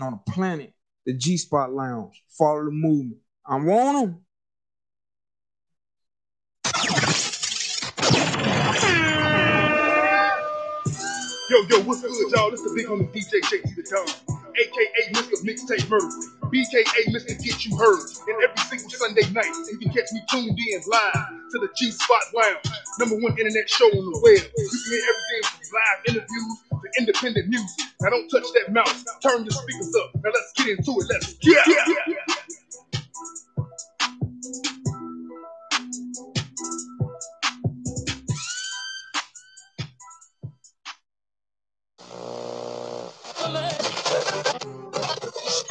on the planet, the G Spot Lounge. Follow the movement. I want them. Yo, yo, what's good, y'all? This is the big homie DJ JT the Don, aka Mr. Mixtape Murder, BKA Mr. Get You Heard. And every single Sunday night, you can catch me tuned in live to the G Spot Lounge, number one internet show on the web. You can hear everything from live interviews to independent music. Now don't touch that mouse. Turn your speakers up. Now let's get into it. Let's get yeah.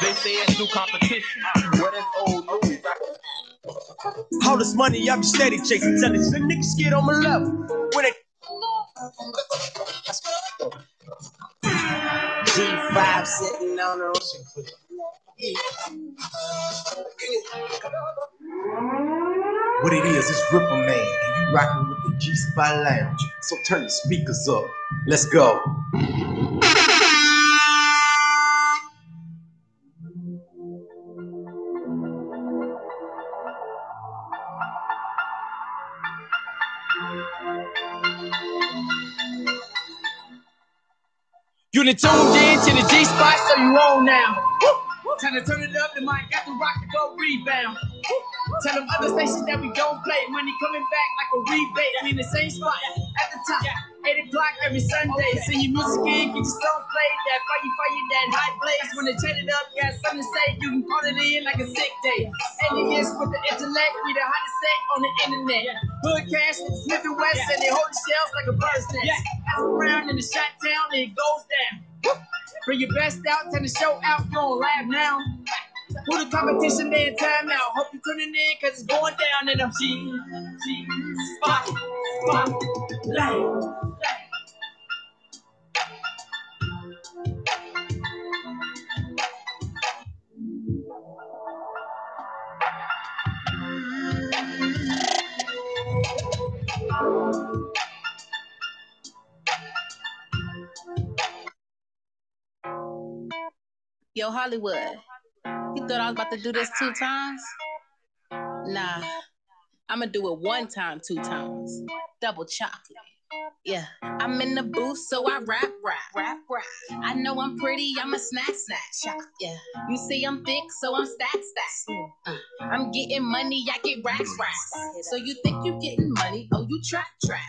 They say it's new competition. What is old news? All this money, I be steady chasing. Tell these niggas get on my level. When they G5 sitting on the ocean. What it is, it's Ripper Man, and you rocking with the G Spot Lounge. So turn the speakers up. Let's go. You tuned in to the G spot, so you on now. Time to turn it up, the mic got the rock to go rebound. Tell them other stations that we don't play. Money coming back like a rebate. We in the same spot at the top. 8 o'clock every Sunday. Sing your music in, get your stone played. That fire, fire, that high blaze. When they turn it up, got something to say. You can call it in like a sick day. Aliens with the intellect, we the hottest set on the internet. Hood cash, Smith and West, and they hold the shells like a bird's nest. Pass around in the shot town, and it goes down. Bring your best out, turn the show out, you don't laugh now. Who the competition in time out? Hope you tuning in, cause it's going down in the G, G, spot, spot, light. Yo, Hollywood. You thought I was about to do this two times? Nah. I'ma do it one time, two times. Double chocolate. Yeah. I'm in the booth, so I rap, rap, rap, rap. I know I'm pretty, I'm a snack, snack. Yeah. You see I'm thick, so I'm stack, stack. Uh, I'm getting money, I get racks, racks. So you think you're getting money? Oh, you trap, trap.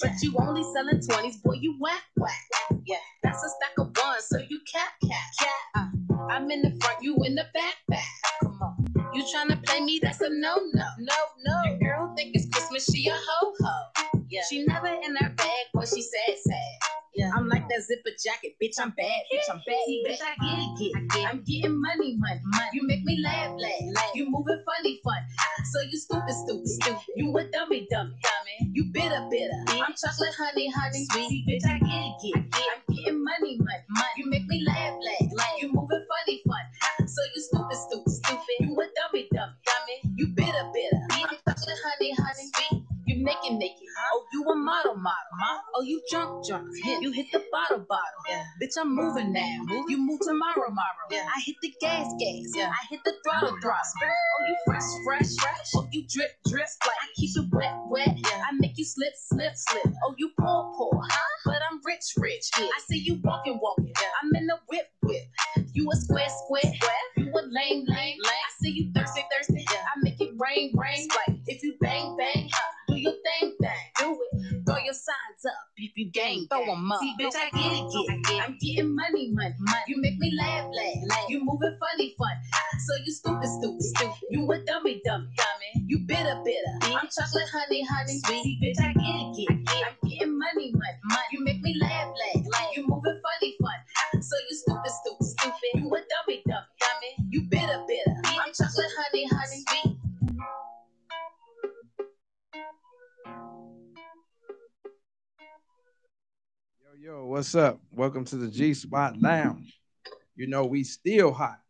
But you only selling 20s, boy, you whack, whack. Yeah. That's a stack of ones, so you cap, cap, cap. Uh, I'm in the front, you in the back, back. Come on. You tryna play me? That's a no, no, no, no. Your girl think it's Christmas, she a ho ho. Yeah. She never in her bag, boy, she sad, sad. Yeah. I'm like that zipper jacket, bitch. I'm bad, bitch. I'm bad, bitch. I get it, get. It. I'm getting money, money, money. You make me laugh, laugh, laugh. You moving funny, fun. So you stupid, stupid, stupid. You a dummy, dummy, dummy. You bitter, bitter. I'm chocolate, honey, honey, sweetie, bitch. I get it, get, it. I'm getting money, money, money. You make me laugh, laugh, laugh. You moving funny, fun. So you stupid, stupid, stupid. You a dummy, dummy, dummy. You bitter, bitter. I'm chocolate, honey, honey, sweet. Naked, naked. Oh, you a model, model. Oh, you drunk, drunk. You hit the bottle, bottle. Yeah. Bitch, I'm moving now. You move tomorrow, tomorrow. Yeah. I hit the gas, gas. Yeah. I hit the throttle, throttle. Oh, you fresh, fresh, fresh. Oh, you drip, drip. Like I keep it wet, wet. Yeah. I make you slip, slip, slip. Oh, you poor, poor. Huh? But I'm rich, rich. Yeah. I see you walking, walking. Yeah. I'm in the whip, whip. You a square, square. You a lame, lame, lame. I see you thirsty, thirsty. Yeah. I make it rain, rain. Like if you bang, bang. Huh? Do your thing, thing. Do it. Throw your signs up. If you gang, throw them up. See, bitch, I get it, get it. I'm getting money, money, money. You make me laugh, laugh, laugh. You moving funny, fun. So you stupid, stupid, stupid. You a dummy, dummy, dummy. You bitter, bitter. I'm chocolate, honey, honey, sweetie, bitch, I get it, get it. I'm getting money, money, money. You make me laugh, laugh, laugh. You moving funny, fun. So you stupid, stupid, stupid. You a dummy, dummy, dummy. You bitter, bitter. I'm chocolate, honey, honey, sweet. Yo, yo, what's up? Welcome to the G Spot Lounge. You know, we still hot.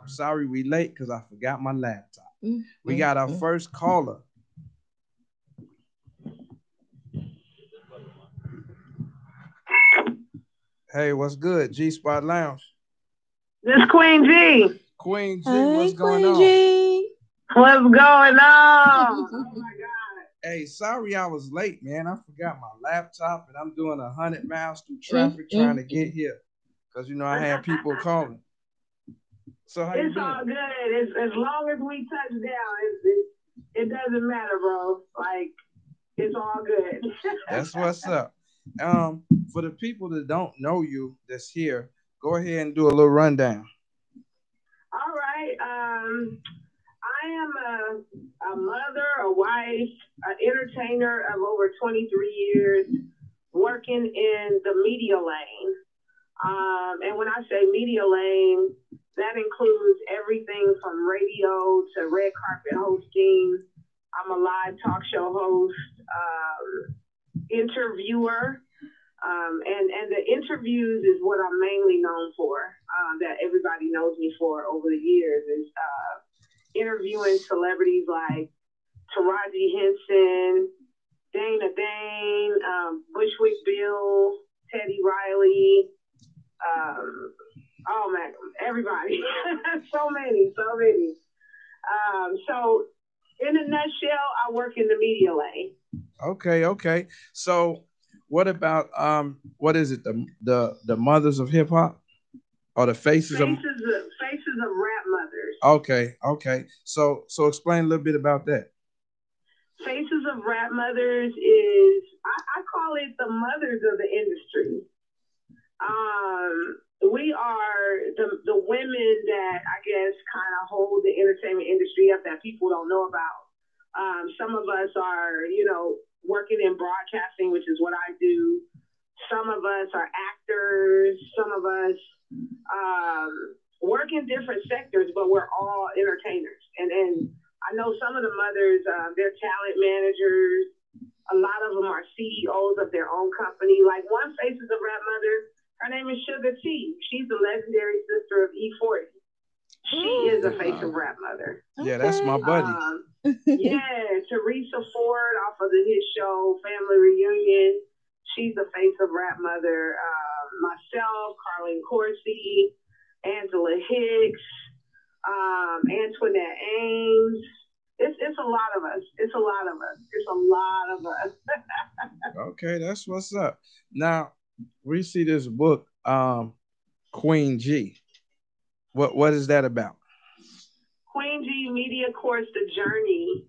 I'm sorry we late because I forgot my laptop. Mm-hmm. We got our mm-hmm. first caller. Hey, what's good? G Spot Lounge. This Queen G. Queen G, hey, what's going Queen on? G. What's going on? oh my God. Hey, sorry I was late, man. I forgot my laptop and I'm doing a hundred miles through traffic mm-hmm. trying to get here. Cause you know I had people calling. So how it's all good. It's, as long as we touch down, it, it, it doesn't matter, bro. Like it's all good. That's what's up. Um, for the people that don't know you that's here, go ahead and do a little rundown. All right. Um, a, mother, a wife, an entertainer of over 23 years, working in the media lane. Um, and when I say media lane, that includes everything from radio to red carpet hosting. I'm a live talk show host, um, interviewer, um, and and the interviews is what I'm mainly known for. Um, that everybody knows me for over the years is uh, interviewing celebrities like Taraji Henson, Dana Dane, um, Bushwick Bill, Teddy Riley. Um, oh man, everybody, so many, so many. Um, so, in a nutshell, I work in the media lane. Okay, okay. So, what about um, what is it? The the the mothers of hip hop, or the faces, faces of faces of rap. Okay, okay. So so explain a little bit about that. Faces of rap mothers is I, I call it the mothers of the industry. Um, we are the the women that I guess kind of hold the entertainment industry up that people don't know about. Um, some of us are, you know, working in broadcasting, which is what I do. Some of us are actors. Some of us um, work in different sectors, but we're all entertainers. And then I know some of the mothers, uh, they're talent managers. A lot of them are CEOs of their own company. Like one Faces a Rap Mother her name is Sugar T. She's the legendary sister of E40. She mm. is a face of rap mother. Yeah, that's my buddy. Um, yeah, Teresa Ford off of the hit show Family Reunion. She's the face of rap mother. Um, myself, Carlene Corsi, Angela Hicks, um, Antoinette Ames. It's, it's a lot of us. It's a lot of us. It's a lot of us. okay, that's what's up. Now, we see this book, um, Queen G. What what is that about? Queen G Media Course The Journey.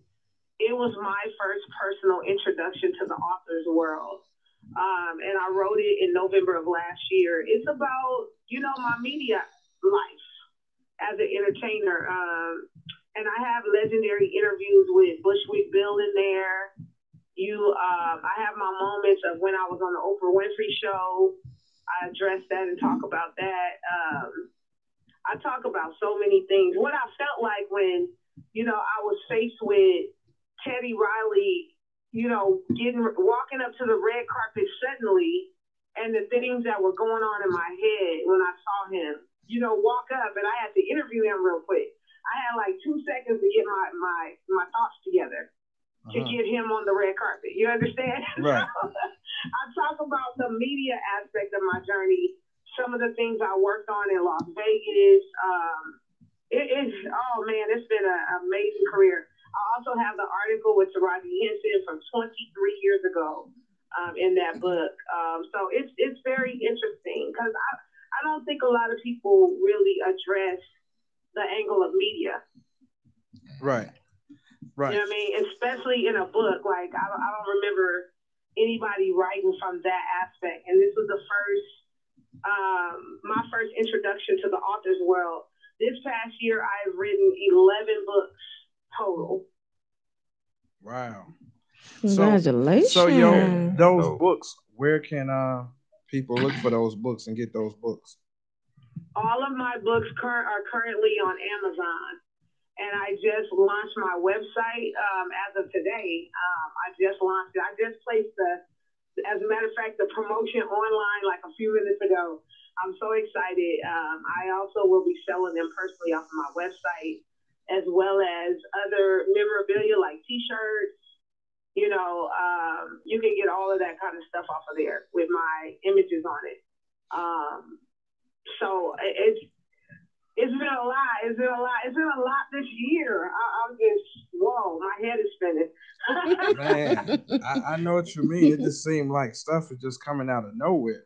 It was my first personal introduction to the author's world. Um, and I wrote it in November of last year. It's about, you know, my media life as an entertainer. Um, and I have legendary interviews with Bushwick Bill in there, you, um, I have my moments of when I was on the Oprah Winfrey show. I address that and talk about that. Um, I talk about so many things. What I felt like when, you know, I was faced with Teddy Riley, you know, getting walking up to the red carpet suddenly, and the things that were going on in my head when I saw him, you know, walk up, and I had to interview him real quick. I had like two seconds to get my my my thoughts together to uh-huh. get him on the red carpet. You understand? Right. I talk about the media aspect of my journey, some of the things I worked on in Las Vegas. Um, it is, oh man, it's been an amazing career. I also have the article with Taraji Henson from 23 years ago um, in that book. Um, so it's it's very interesting because I, I don't think a lot of people really address the angle of media. Right. Right. You know what I mean? Especially in a book. Like, I don't, I don't remember anybody writing from that aspect. And this was the first, um, my first introduction to the author's world. This past year, I've written 11 books total. Wow. Congratulations. So, so yo, those books, where can uh, people look for those books and get those books? All of my books are currently on Amazon and I just launched my website um, as of today. Um, I just launched it. I just placed the, as a matter of fact, the promotion online like a few minutes ago. I'm so excited. Um, I also will be selling them personally off of my website, as well as other memorabilia like T-shirts. You know, um, you can get all of that kind of stuff off of there with my images on it. Um, so it's it's been a lot. It's been a lot. It's been a lot this year. I, am just whoa, my head is spinning. Man, I, I, know what you mean. It just seemed like stuff is just coming out of nowhere.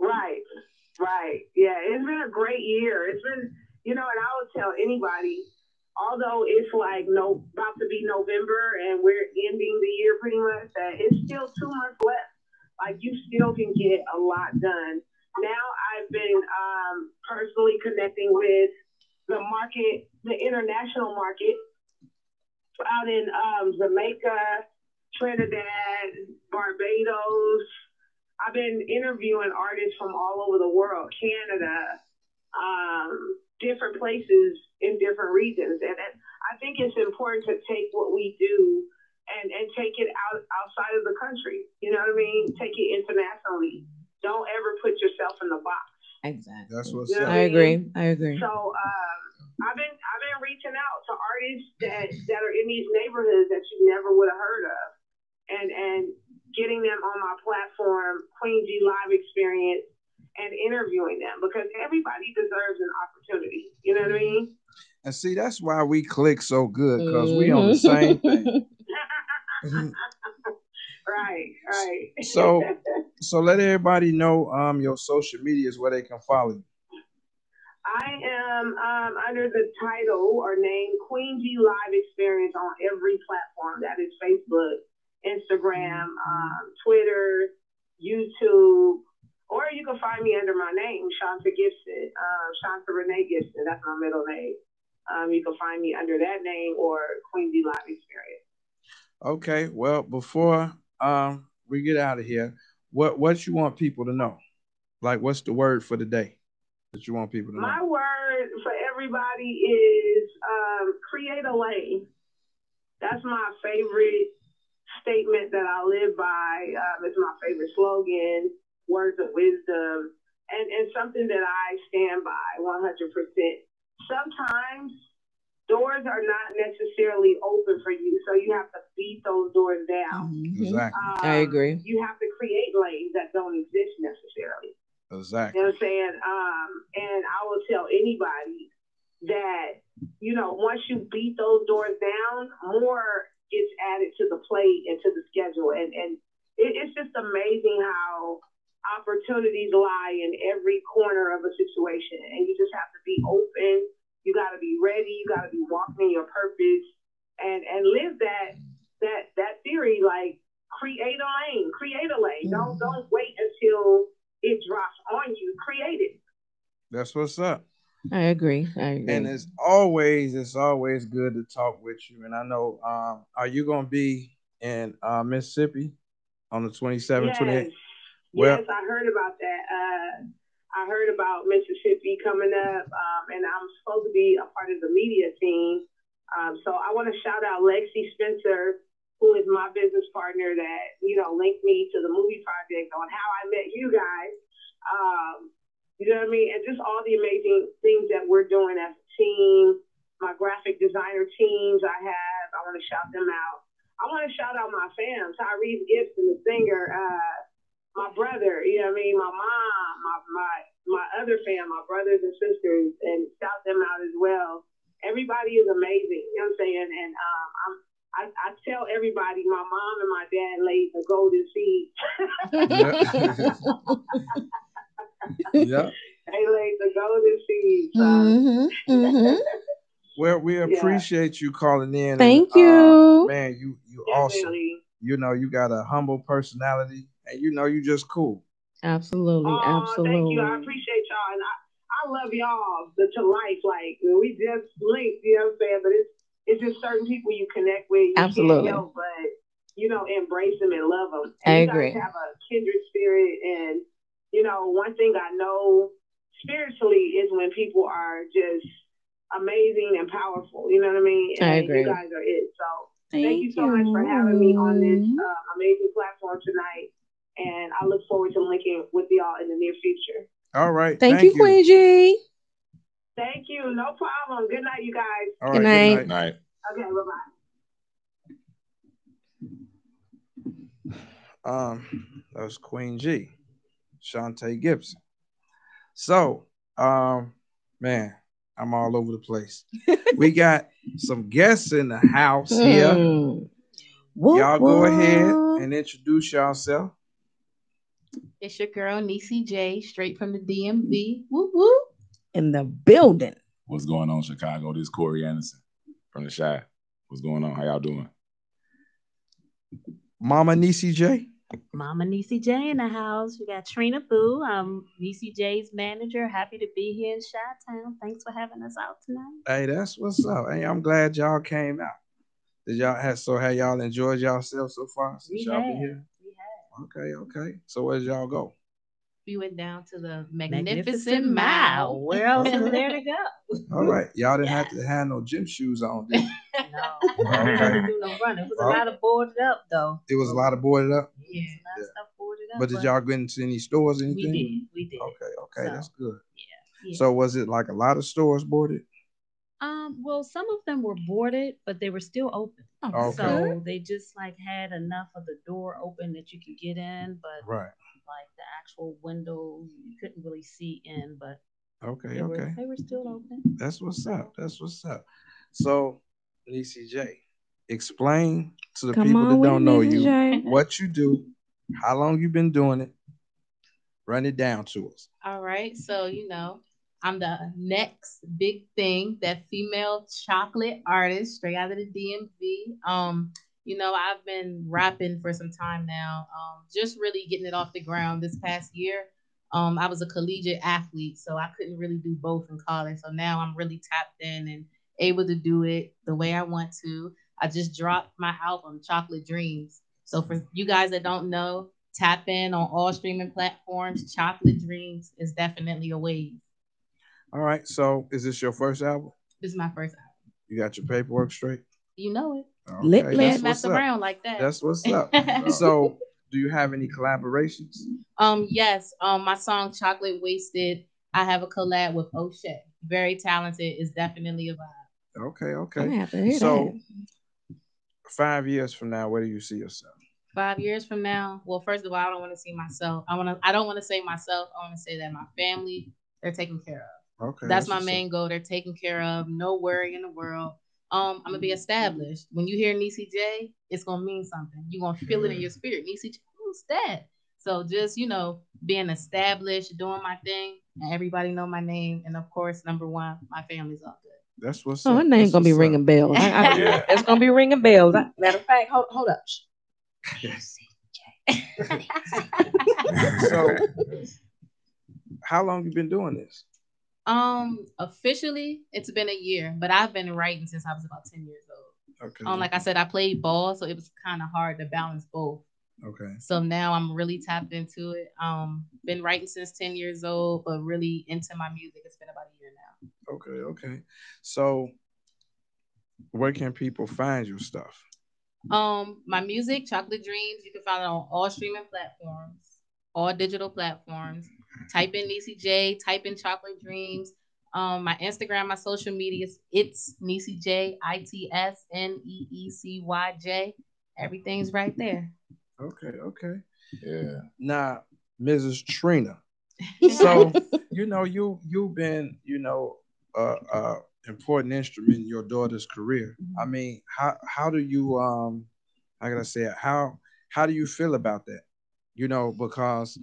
Right, right. Yeah, it's been a great year. It's been, you know, and I would tell anybody, although it's like no about to be November and we're ending the year pretty much, that it's still two months left. Like you still can get a lot done now I've been um, personally connecting with the market, the international market out in um, Jamaica, Trinidad, Barbados. I've been interviewing artists from all over the world, Canada, um, different places in different regions. And I think it's important to take what we do and, and take it out outside of the country. You know what I mean? Take it internationally don't ever put yourself in the box. Exactly. That's what's you know I agree. I agree. So um, I've been I've been reaching out to artists that that are in these neighborhoods that you never would have heard of, and and getting them on my platform, Queen G Live Experience, and interviewing them because everybody deserves an opportunity. You know what I mean? And see, that's why we click so good because mm-hmm. we on the same thing. right, right. So so let everybody know um your social media is where they can follow you. I am um, under the title or name Queen G Live Experience on every platform. That is Facebook, Instagram, um, Twitter, YouTube, or you can find me under my name, Shanta Gibson, uh, Shanta Renee Gibson. That's my middle name. Um, you can find me under that name or Queen G Live Experience. Okay. Well, before um, we get out of here, what what you want people to know? Like, what's the word for the day that you want people to know? My word for everybody is um, create a lane. That's my favorite statement that I live by. Um, it's my favorite slogan, words of wisdom, and, and something that I stand by 100%. Sometimes doors are not necessarily open for you, so you have to beat those doors down. Mm-hmm. Exactly. Um, I agree. You have to create lanes that don't exist necessarily. Exactly. You know what I'm saying? Um, and I will tell anybody that, you know, once you beat those doors down, more gets added to the plate and to the schedule. And, and it, it's just amazing how opportunities lie in every corner of a situation. And you just have to be open you got to be ready. You got to be walking in your purpose and and live that that that theory. Like create a lane, create a lane. Mm-hmm. Don't don't wait until it drops on you. Create it. That's what's up. I agree. I agree. And it's always it's always good to talk with you. And I know, um, are you gonna be in uh, Mississippi on the 27th, yes. 28th? Well, yes, I heard about that. Uh, I heard about Mississippi coming up, um, and I'm supposed to be a part of the media team. Um, so I want to shout out Lexi Spencer, who is my business partner that you know linked me to the movie project on how I met you guys. Um, you know what I mean? And just all the amazing things that we're doing as a team. My graphic designer teams I have, I want to shout them out. I want to shout out my fam, Tyrese Gibson, the singer. Uh, my brother, you know what I mean, my mom, my my my other fam, my brothers and sisters, and shout them out as well. Everybody is amazing, you know what I'm saying? And um, I'm I, I tell everybody my mom and my dad laid the golden seed. yeah. They laid the golden seed. So. Mm-hmm, mm-hmm. Well, we appreciate yeah. you calling in. Thank and, you, uh, man. You you awesome. you know you got a humble personality and you know you just cool. Absolutely, oh, absolutely. Thank you. I appreciate y'all, and I, I love y'all the, to life. Like we just linked, you know what I'm saying? But it's it's just certain people you connect with. You absolutely. Help, but you know, embrace them and love them. And I you agree. Guys have a kindred spirit, and you know, one thing I know spiritually is when people are just amazing and powerful. You know what I mean? And I agree. You guys are it. So thank, thank you so you. much for having me on this uh, amazing platform tonight and I look forward to linking with y'all in the near future. All right. Thank, thank you, Queen G. Thank you. No problem. Good night, you guys. All good, right, night. good night. Okay, bye bye. Um, that was Queen G, Shantae Gibson. So, um, man, I'm all over the place. we got some guests in the house here. Mm. Y'all go ahead and introduce yourself. It's your girl, Niecy J, straight from the DMV. Woo woo. in the building. What's going on, Chicago? This is Corey Anderson from the Chi. What's going on? How y'all doing? Mama Niecy J. Mama Niecy J in the house. We got Trina Boo. I'm Niecy J's manager. Happy to be here in Chi Town. Thanks for having us out tonight. Hey, that's what's up. Hey, I'm glad y'all came out. Did y'all have so have y'all enjoyed yourself so far since We y'all been here? We have. Okay, okay. So where did y'all go? We went down to the Magnificent Magnificent, Mile. Mile. Where else is there to go? All right. Y'all didn't have to have no gym shoes on. Did you? No, we didn't do no running. It was a lot of boarded up though. It was a lot of boarded up. Yeah, a lot of stuff boarded up. But did y'all get into any stores or We did. We did. Okay, okay, So, that's good. yeah. So was it like a lot of stores boarded? Um, well, some of them were boarded, but they were still open. Okay. So they just like had enough of the door open that you could get in, but Right. like the actual windows you couldn't really see in, but Okay, they were okay. they were still open. That's what's up. That's what's up. So, Niecy J, explain to the Come people that don't know Mrs. you J. what you do, how long you've been doing it. Run it down to us. All right. So, you know, I'm the next big thing, that female chocolate artist straight out of the DMV. Um, you know, I've been rapping for some time now, um, just really getting it off the ground this past year. Um, I was a collegiate athlete, so I couldn't really do both in college. So now I'm really tapped in and able to do it the way I want to. I just dropped my album, Chocolate Dreams. So for you guys that don't know, tap in on all streaming platforms. Chocolate Dreams is definitely a wave. All right. So, is this your first album? This is my first album. You got your paperwork straight? You know it. Lit, Okay, lit. that's mess up. around like that. That's what's up. so, do you have any collaborations? Um, yes. Um, my song Chocolate Wasted. I have a collab with O'Shea. Very talented. Is definitely a vibe. Okay, I okay. have to hear So, that. five years from now, where do you see yourself? Five years from now, well, first of all, I don't want to see myself. I want to. I don't want to say myself. I want to say that my family they're taken care of. Okay. That's my main goal. They're taken care of. No worry in the world. Um, I'm gonna be established. When you hear Niecy J, it's gonna mean something. You're gonna feel it in your spirit. Niecy J, who's that? So just you know, being established, doing my thing, and everybody know my name. And of course, number one, my family's all good. That's what's Oh, up. her name's gonna be up. ringing bells. I, I, Yeah. It's gonna be ringing bells. I- Matter of fact, hold hold up. So, how long you been doing this? Um, officially, it's been a year, but I've been writing since I was about ten years old. Okay. Um, like I said, I played ball, so it was kind of hard to balance both. Okay. So now I'm really tapped into it. Um, been writing since 10 years old, but really into my music. It's been about a year now. Okay. Okay. So, where can people find your stuff? Um, my music, Chocolate Dreams, you can find it on all streaming platforms, all digital platforms. Type in Niecy J, type in Chocolate Dreams. Um, my Instagram, my social medias, it's Niecy J, I T S N E E C Y J. Everything's right there. Okay. Okay. Yeah. Now, Mrs. Trina. So, you know, you you've been, you know, uh, uh, important instrument in your daughter's career. I mean, how how do you um, how can I say it? How how do you feel about that? You know, because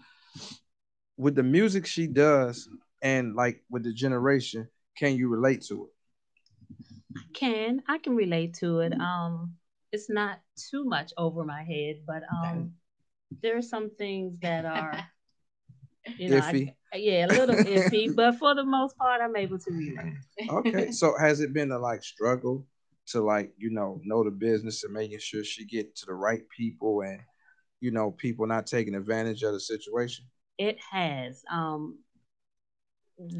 with the music she does and like with the generation, can you relate to it? can I can relate to it. Um, it's not too much over my head, but um, there are some things that are, you know, I- yeah, a little iffy, but for the most part, I'm able to relate. Okay, so has it been a like struggle to like you know know the business and making sure she get to the right people and you know people not taking advantage of the situation? It has. Um,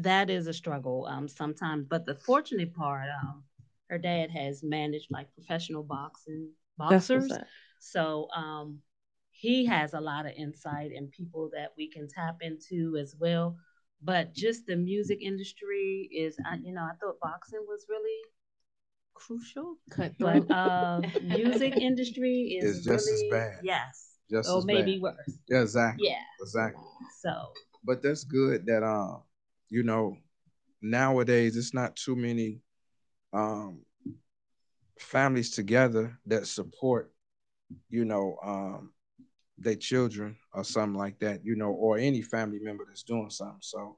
that is a struggle um, sometimes, but the fortunate part, um, her dad has managed like professional boxing boxers, so um, he has a lot of insight and people that we can tap into as well. But just the music industry is, I, you know, I thought boxing was really crucial, Cutthroat. but uh, music industry is It's just as bad. yes, Just or as maybe bad. worse. Yeah, exactly. Yeah. exactly. So But that's good that um you know nowadays it's not too many um families together that support, you know, um their children or something like that, you know, or any family member that's doing something. So,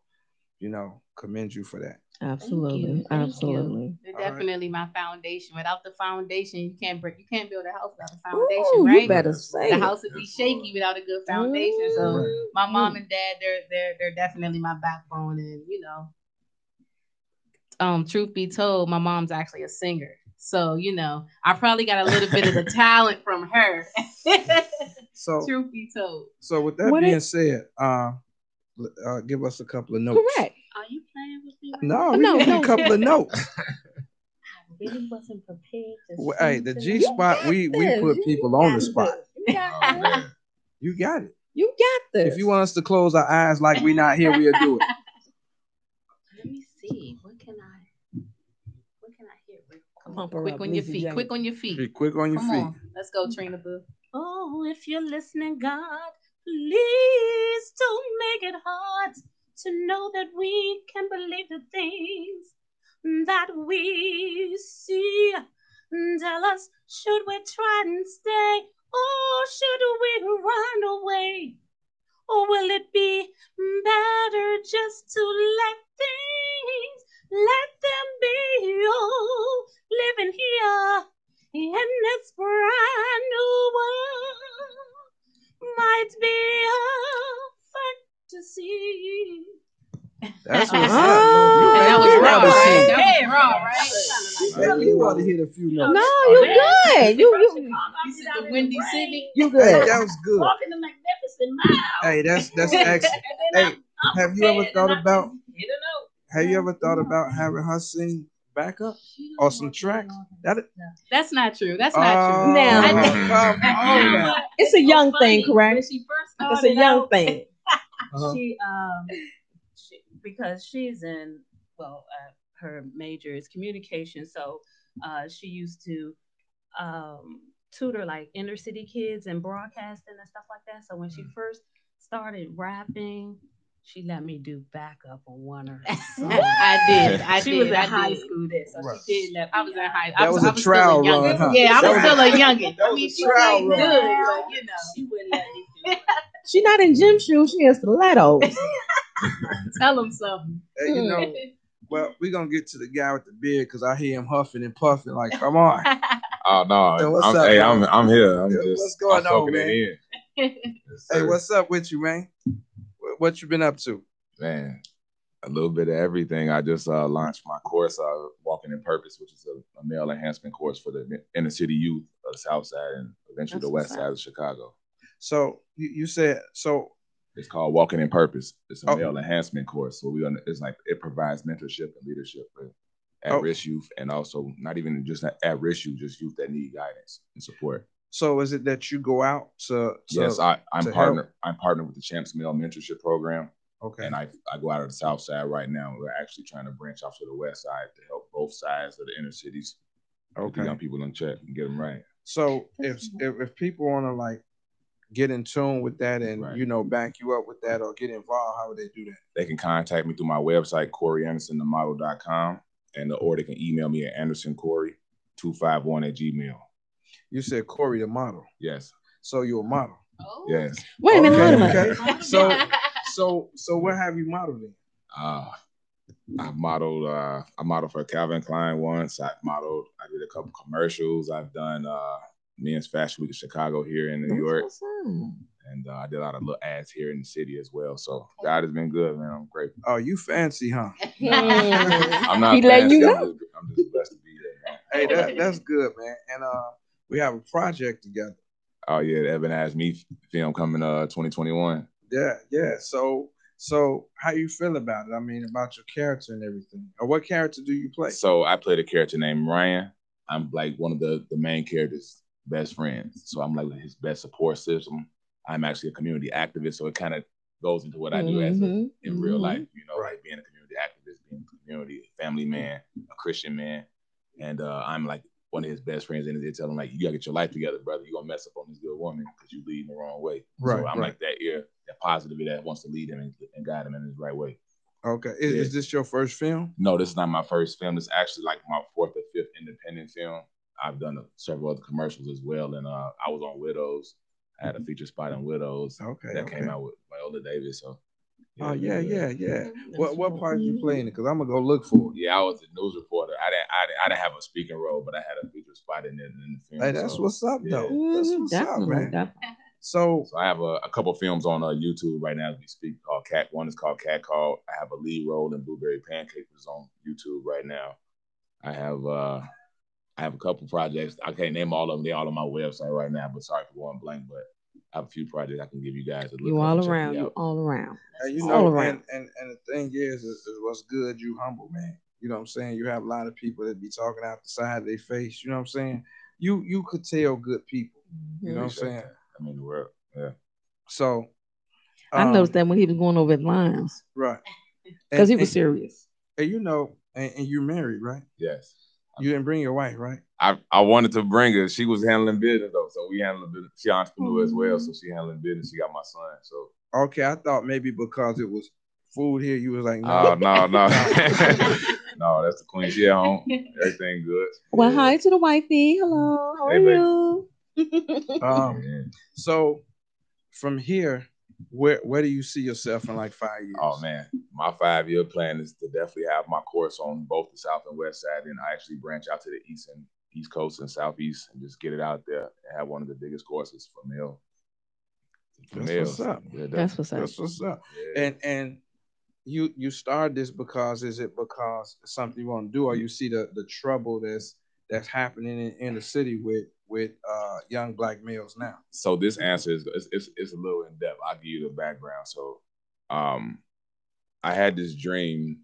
you know, commend you for that. Absolutely. Thank you. Absolutely. They're All right. definitely my foundation. Without the foundation, you can't break. You can't build a house without a foundation, Ooh, right? you better say the it. house would be shaky without a good foundation. So Mm. my mom and dad, they're they're they're definitely my backbone, and you know, um, truth be told, my mom's actually a singer. So you know, I probably got a little bit of the talent from her. So truth be told, so with that What being is- said, uh, uh give us a couple of notes. Correct. Are you playing with me? No, we No, need no. a couple of notes. I really wasn't prepared Well, hey, the. G spot, we we this. put You people on the spot. You got. You got it. You got this. If you want us to close our eyes like we're not here, we'll do it. Let me see. What can I? What can I hear? Come on, quick on your feet. Young. Quick on your feet. Be quick on your Come feet. On. Let's go, Trina Boo. Oh, if you're listening, God, please don't make it hard to know that we can believe the things that we see. Tell us, should we try and stay, or should we run away? Or will it be better just to let things, let them be? Oh, living here in this brand new world might be a fantasy. That's what's Ah. up. You And that ready was to raw, grab a right? That was raw, right? Hey, you want to hit a few notes. No, you good. You you You said the Windy City. you Hey, good. that was good. Walking the magnificent mile. Hey, that's that's excellent. And Hey, I'm- I'm have you ever thought about just hit a note. have you ever thought about having her sing backup or some tracks? That That's not true. That's not Oh, true. Now- I think- come on now. It's a young Funny, thing, correct? When she first It's a young out, thing. Uh-huh. she um she, because she's in well uh, her major is communication so uh she used to um tutor like inner city kids and broadcasting and stuff like that so when she first started rapping she let me do backup on one of her. I did. I she did. was in I high did. school then so Right. she did let I was in high. That I was I a still trial youngin'. run, huh? Yeah, I was was still a- a youngin'. I was mean, a she trial played run. good, but you know. she wouldn't let me do it. She not in gym shoes. She in stilettos. Tell him something. Hey, you know, well, we're gonna get to the guy with the beard because I hear him huffing and puffing. Like, come on. Oh no, Hey, what's I'm, up, hey, bro? I'm I'm here. I'm Yeah, just what's going I'm on, man? Hey, what's up with you, man? What, what you been up to? man? A little bit of everything. I just uh, launched my course, uh, Walking in Purpose, which is a, a male enhancement course for the inner city youth of the South Side and eventually That's the West Side of Chicago. So you, you said so. It's called Walking in Purpose. It's a Oh. male enhancement course. So we gonna it's like it provides mentorship and leadership for Oh. at-risk youth and also not even just at- at-risk youth, just youth that need guidance and support. So is it that you go out to? to yes, I, I'm to partner. I'm partnered with the Champs Male Mentorship Program, Okay. and I, I go out of the South Side right now. We're actually trying to branch off to the West Side to help both sides of the inner cities get the Okay. young people in check and get them right. So if if, if people want to like get in tune with that and Right. you know back you up with that or get involved, how would they do that? They can contact me through my website, CoreyAndersonTheModel.com, and or they can email me at AndersonCorey251 at Gmail. You said Corey the model, Yes, so you're a model. Oh. yes. Wait a minute. Okay, Wait a minute. okay. So so so what have you modeled in? Uh, I modeled. Uh, I modeled for Calvin Klein once. I've modeled. I did a couple commercials. I've done uh, Men's Fashion Week in Chicago here in New That's York, what's up. and uh, I did a lot of little ads here in the city as well. So God has been good, man. I'm grateful. Oh, you fancy, huh? I'm not. He letting you know. I'm just, I'm just blessed to be here, man. Hey, that that's good, man. And uh, we have a project together. Oh yeah, the Evan Asked Me film coming uh 2021. Yeah, yeah. So so how you feel about it? I mean, about your character and everything. Or what character do you play? So I played a character named Ryan. I'm like one of the the main characters' best friends. So I'm like his best support system. I'm actually a community activist, so it kind of goes into what I do as a, Mhm, in real mhm. life. You know, like being a community activist, being a community family man, a Christian man, and uh, I'm like one of his best friends, and they tell him like, "You gotta get your life together, brother. You are gonna mess up on this good woman because you leading the wrong way." Right, So I'm right. like that ear, that positive that wants to lead him and, and guide him in his right way. Okay. Is, Yeah. is this your first film? No, this is not my first film. This is actually like my fourth or fifth independent film. I've done uh, several other commercials as well, and uh, I was on Widows. I had a feature spot on Widows Okay. that okay. came out with Viola Davis. So, Oh yeah, yeah, yeah. That's What what part you playing it? Cause I'm gonna go look for it. Yeah, I was a news reporter. I didn't, I didn't, I didn't have a speaking role, but I had a feature spot in it in the film. Hey, that's so, what's up yeah. though. That's Mhm, what's up, man. definitely. So So I have a, a couple films on uh, YouTube right now as we speak called Cat. One is called Cat Call. I have a lead role in Blueberry Pancake, which is on YouTube right now. I have uh I have a couple projects. I can't name all of them. They're all on my website right now, but sorry for going blank. But I have a few projects I can give you guys a look You all and check me around. You all around. and you All know, around. and, and and the thing is, is, is what's good. You humble, man. You know what I'm saying? You have a lot of people that be talking out the side of their face. You know what I'm saying? You you could tell good people. You know what I'm saying? I mean the world. Yeah. So I um, noticed that when he was going over his lines right because he was and- serious. And you know, and, and you married, right? Yes. You didn't bring your wife, right? I, I wanted to bring her. She was handling business though, so we handling business. She entrepreneur as well, so she handling business. She got my son. So Okay, I thought maybe because it was food here, you was like, oh no, no no no, that's the queen. She at home. Everything good. Well, Yeah. hi to the wifey. Hello. How are Hey, baby. you? Um, Yeah. so from here, where where do you see yourself in like five years? Oh man, my five year plan is to definitely have my course on both the south and west side, and I actually branch out to the east and east coast and southeast and just get it out there and have one of the biggest courses for male. For That's males. what's up. Yeah, That's what's up. That's what's up. yeah. And and you you started this because is it because something you want to do, or you see the the trouble that's that's happening in, in the city with with uh, young black males now? so this answer is it's, it's, it's a little in depth. I'll give you the background. So, um, I had this dream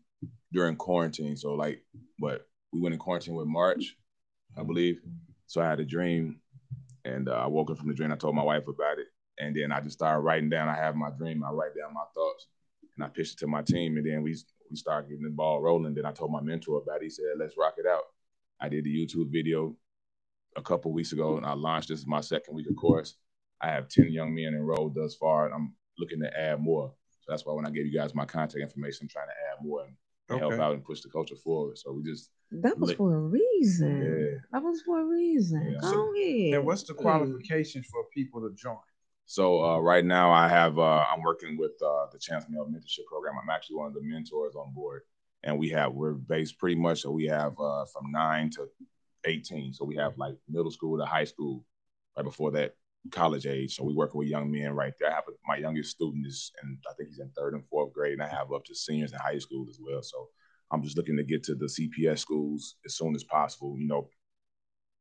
during quarantine. So like, what we went in quarantine with March, I believe. So I had a dream, and uh, I woke up from the dream. I told my wife about it, and then I just started writing down. I have my dream. I write down my thoughts, and I pitched it to my team, and then we we started getting the ball rolling. Then I told my mentor about it. He said, "Let's rock it out." I did the YouTube video a couple weeks ago, and I launched this is my second week of course. I have 10 young men enrolled thus far, and I'm looking to add more. So that's why when I gave you guys my contact information, I'm trying to add more and, and help out and push the culture forward. So we just That was Lit. for a reason. yeah. That was for a reason. Yeah. Go So- ahead. And what's the qualifications for people to join? So uh, right now I have uh, I'm working with uh, the Chance Male Mentorship Program. I'm actually one of the mentors on board, and we have we're based pretty much so we have uh, from nine to 18. So we have like middle school to high school, right before that college age. So we working with young men right there. I have a, my youngest student is, and I think he's in third and fourth grade, and I have up to seniors in high school as well. So I'm just looking to get to the CPS schools as soon as possible. You know,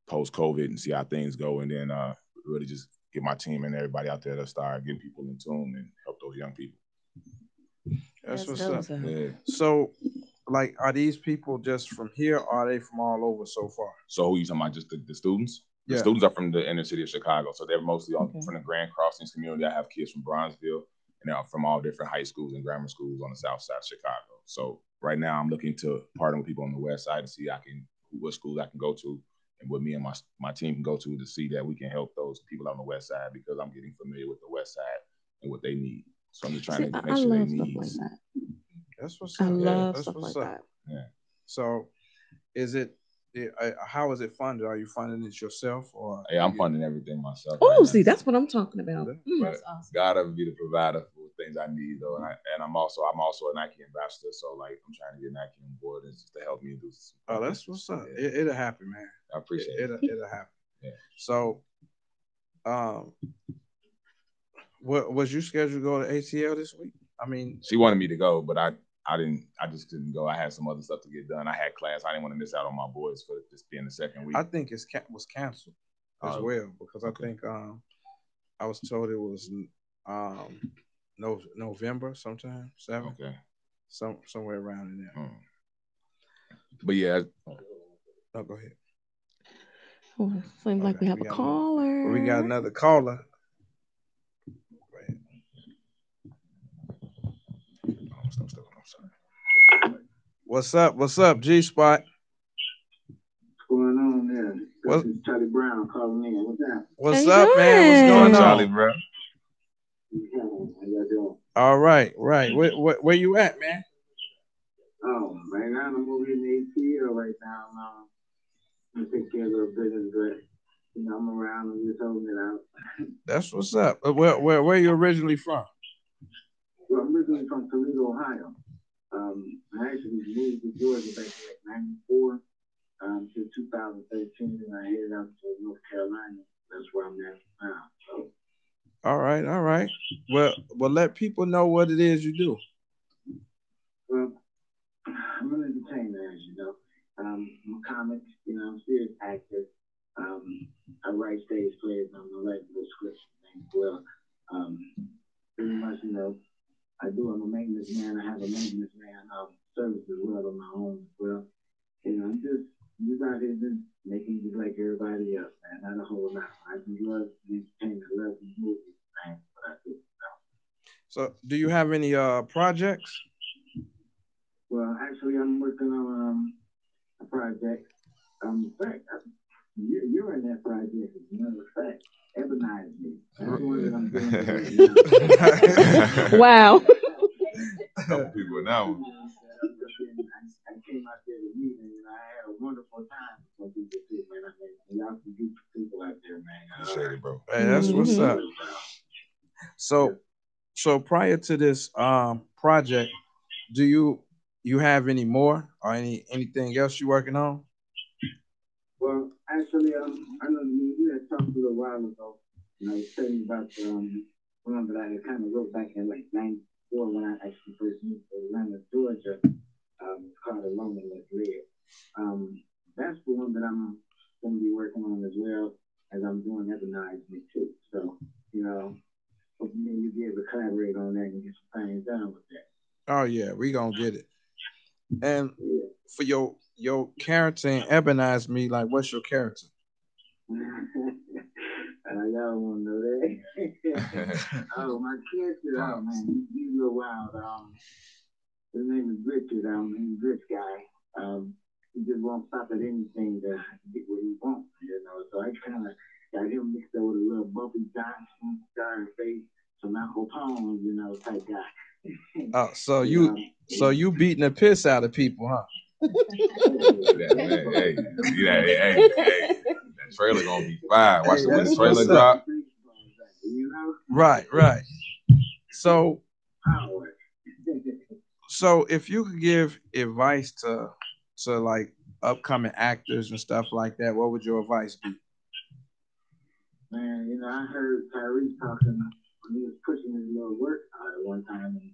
post COVID and see how things go, and then uh, really just get my team and everybody out there to start getting people in tune and help those young people. That's, That's what's dope. up. Yeah. So, like, are these people just from here, or are they from all over so far? So who you talking about? Just the, the students? The Yeah. students are from the inner city of Chicago, so they're mostly on, Okay. from the Grand Crossings community. I have kids from Bronzeville, and they're from all different high schools and grammar schools on the south side of Chicago. So right now, I'm looking to partner with people on the west side to see I can what schools I can go to, and what me and my my team can go to to see that we can help those people on the west side because I'm getting familiar with the west side and what they need. So I'm just trying See, to I, make I sure love their stuff like needs. that. That's what's I up. love That's stuff what's like up. that. So, is it? it- uh, How is it funded? Are you funding it yourself, or Hey, I'm you- funding everything myself. right Oh, now. see, that's what I'm talking about. Mm. That's awesome. gotta be the provider for things I need though, and, I, and I'm also I'm also a Nike ambassador, so like I'm trying to get Nike on board and just to help me do. Some Oh, that's what's up. Yeah, It, it'll happen, man. I appreciate it. it. It'll, it'll happen. Yeah. So, um, what was you scheduled to go to ATL this week? I mean, She wanted me to go, but I I didn't. I just couldn't go. I had some other stuff to get done. I had class. I didn't want to miss out on my boys for this being the second week. I think it ca- was canceled as Oh, well because I think um, I was told it was um, no November sometime seven okay. some somewhere around in there. Hmm. But yeah, Oh, go ahead. Oh, seems like we have we a got- caller. We got another caller. Go ahead. Oh, stop, stop, I'm sorry. What's up? What's up, G Spot? What's going on there? What- This is Charlie Brown calling in. What's that? What's How you up, man? What's going What's on? up, Charlie, bro. How y'all doing? All right, right. Where, where, where you at, man? Oh, right now I'm over in the ATL right now. Um, I'm taking care of a little business, but you know I'm around and just holding it out. That's what's up. But where where where you originally from? Well, I'm originally from Toledo, Ohio. Um, I actually moved to Georgia back in like '94 um, to 2013, and I headed out to North Carolina. That's where I'm at now. So, All right, all right. Well, well, let people know what it is you do. well, I'm an entertainer, as you know. Um, I'm a comic, you know, I'm a serious actor. Um, I write stage plays, I'm a regular scripts and things as well. Um, pretty much, you know, I do. I'm a maintenance man. I have a maintenance man um, service as well on my own as well. You know, I'm just just out here just making just like everybody else, man. Not a whole lot. I just love entertainment, I love the movies, man. What I do. So, do you have any uh projects? Well, actually, I'm working on um, a project. Um, in fact, I, you, you're in that project. As a matter of fact, Ebonize me. That's the one that I'm doing. Wow. Couple people now. I came out there to meet and I had a wonderful time with people too, man. I mean, y'all some beautiful people out there, man. Appreciate it, bro. Hey, that's what's up. So, so prior to this um project, do you you have any more or any anything else you working on? Well, actually, I know a little while ago, and I was telling you about um, one that I kind of wrote back in like '94 when I actually first moved to Atlanta, Georgia. Um, it's called Alone and Let Live. Um, that's the one that I'm going to be working on as well as I'm doing Ebonize Me too. So, you know, hopefully you'll be able to collaborate on that and get some things done with that. Oh yeah, we gonna get it. And for your your character in Ebonize Me, like what's your character? Y'all want to know that? oh, my kid said, oh man, he, he's a little wild. Um, his name is Richard. Um, he's this guy. Um, he just won't stop at anything to get what he wants, you know. So I kind of got him mixed up with a little Bumpy Johnson, star face, some Uncle Pone, you know, type guy. Oh, so you so you beating the piss out of people, huh? Yeah, man, hey, yeah, hey, hey, hey, that trailer gonna be fire. Watch the when the trailer drop. Right, right. So so if you could give advice to to like upcoming actors and stuff like that, what would your advice be? Man, you know, I heard Tyrese talking when he was pushing his little work out at one time, and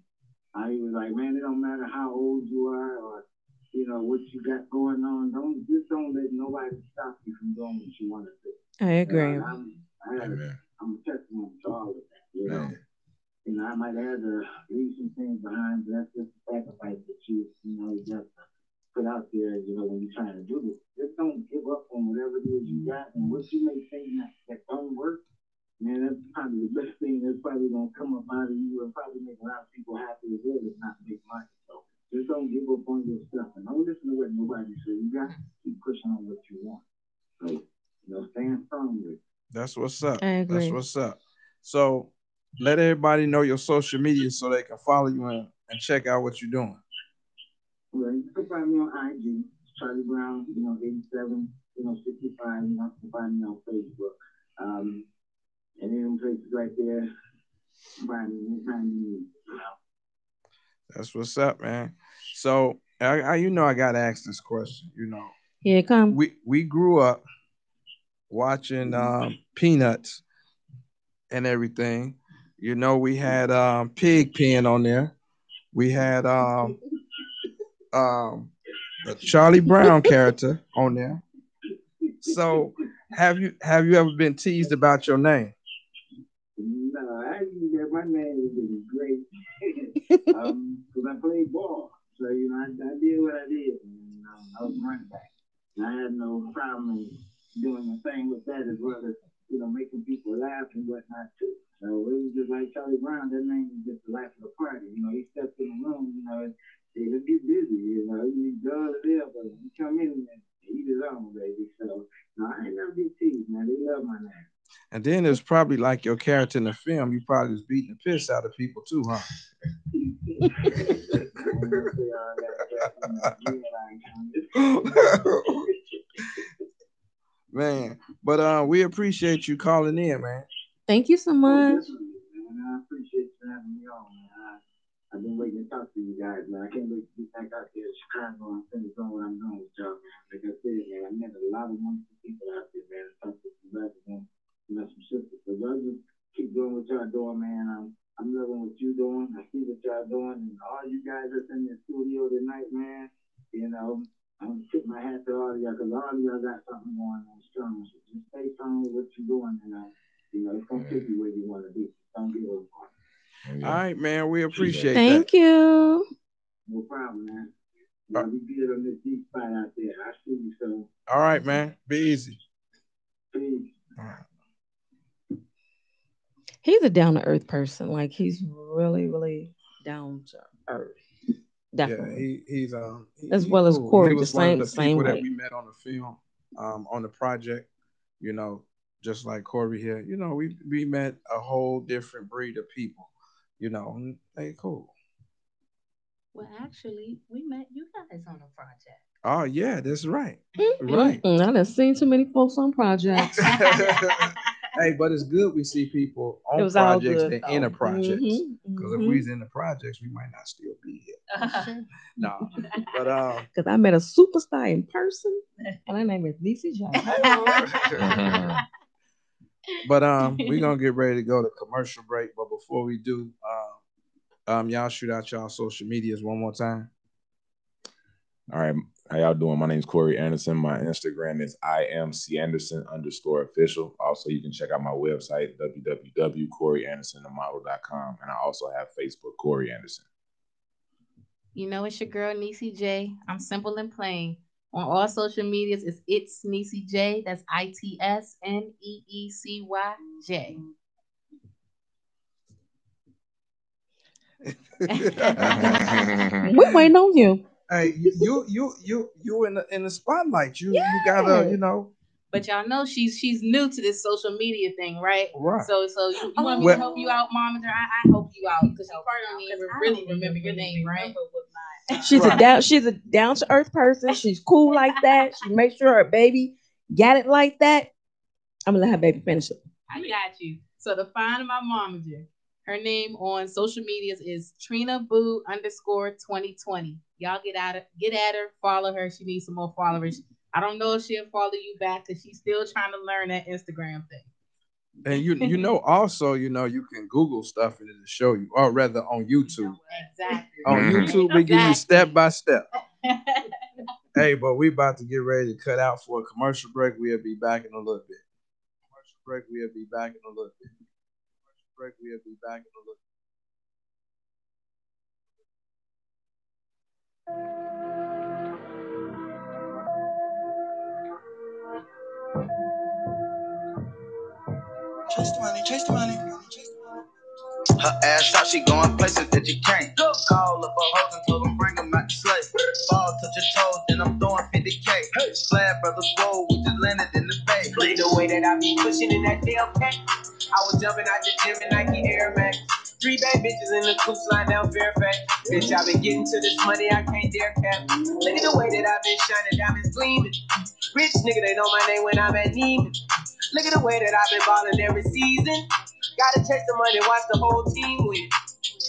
how he was like, "Man, it don't matter how old you are or you know what you got going on. Don't just don't let nobody stop you from doing what you want to do." I agree. And I'm, I had, I'm a testimony to all of that. You know, you know, I might have to leave some things behind, but that's just the sacrifice that you, you know, you have to put out there. You know, when you're trying to do this, just don't give up on whatever it is you got, and what you may think that, that don't work. Man, that's probably the best thing that's probably gonna come up out of you and probably make a lot of people happy as well. It's not make money. So just don't give up on your stuff and don't listen to what nobody says. You got to keep pushing on what you want. So, you know, stand firm with it. That's what's up. I agree. That's what's up. So let everybody know your social media so they can follow you and, and check out what you're doing. Well, you can find me on IG, Charlie Brown, you know, 87, you know, 65, you know, you can find me on Facebook. Um, and then places right there, find me anytime you need, you know. That's what's up, man. So I, I you know I gotta ask this question. You know, Here it come. we we grew up watching um, Peanuts and everything. You know, we had um, Pig Pen on there. We had um, um, a Charlie Brown character on there. So, have you have you ever been teased about your name? No, actually, yeah, my name is great. Um, because I played ball. So, you know, I, I did what I did. And, um, I was running back. I had no problem doing the thing with that as well as, you know, making people laugh and whatnot too. So it was just like Charlie Brown, that name was just the life of the party. You know, he stepped in the room, you know, and hey, let's get busy, you know, he does there, but he come in and eat his own, baby. So no, I ain't never get teased, man. They love my name. And then it's probably like your character in the film. You probably was beating the piss out of people too, huh? man. But uh, we appreciate you calling in, man. Thank you so much. I appreciate you having me on, man. I, I've been waiting to talk to you guys, man. I can't wait to get back out there to Chicago and finish doing what I'm doing with y'all, man. Like I said, man, I met a lot of wonderful people out there, man. I talked to some brothers and you know, some sisters. So y'all just keep doing what y'all doing, man. I'm, I'm loving what you're doing. I see what y'all doing. And all you guys that's in the studio tonight, man, you know, I'm tip my hat to all of y'all because all of y'all got something going on strong. So just stay strong with what you're doing, and uh, you know, it's gonna take you where you want to be. Don't get over it. All right, man. We appreciate Thank you. No problem, man. Yeah, we good on this deep spot out there. I see you, so. All right, man. Be easy. peace. He's a down to earth person. Like he's really, really down to earth. Definitely. Yeah, he, he's um he- As he well as cool. Corey, He the was one of same- the same people way. that we met on the film, um, on the project. You know, just like Corey here. You know, we we met a whole different breed of people. You know, and they cool. Well, actually, we met you guys on a project. Oh yeah, that's right. Right. Mm, I done seen too many folks on projects. hey, but it's good we see people on all projects good, than in a project. Because Mhm, if mhm. we was in the projects, we might not still be here. no, but um, Because I met a superstar in person, and her name is Lisa Jones. but um, we're gonna get ready to go to commercial break. But before we do, um, um, y'all shoot out y'all social medias one more time. All right, how y'all doing? My name is Corey Anderson. My Instagram is I am C Anderson underscore official. Also, you can check out my website www.coreyandersonthemodel.com, and I also have Facebook Corey Anderson. You know, it's your girl Niecy J. I'm simple and plain. On all social medias, it's it's Niecy J. That's I T S N E E C Y J. we waiting on you. Hey, you you you you, you in the in the spotlight. You you gotta you know. But y'all know she's she's new to this social media thing, right? Right. So so you, you want me Well- to help you out, Momager? I, I help you out because you probably don't even really remember your name, right? She's a down. She's a down to earth person. She's cool like that. She makes sure her baby got it like that. I'm gonna let her baby finish it. I got you. So to find my momager, her name on social medias is Trina Boo underscore 2020. Y'all get at her, get at her, follow her. She needs some more followers. I don't know if she'll follow you back because she's still trying to learn that Instagram thing. And you you know also you know you can Google stuff and it'll show you, or rather on YouTube. Exactly. On YouTube, we give you step by step. Hey, but we about to get ready to cut out for a commercial break. We'll be back in a little bit. Commercial break. We'll be back in a little bit. Break. We'll be back in a little bit. Chase the money, chase the money. Her ass out, she going places that you can't. Call up a hoes and told them bring them out the slate. Ball touch your toes, then I'm throwing 50k. Hey. Slab brothers roll, we just landed in the bay. Look the way that I be pushing in that damn pack. I was jumping out the gym in Nike Air Max. Three bad bitches in the coupe slide down Fairfax. Bitch, I been getting to this money, I can't dare cap. Look at the way that I been shining, diamonds gleaming. Rich nigga, they know my name when I'm at Neiman. Look at the way that I've been balling every season. Gotta chase the money, watch the whole team win.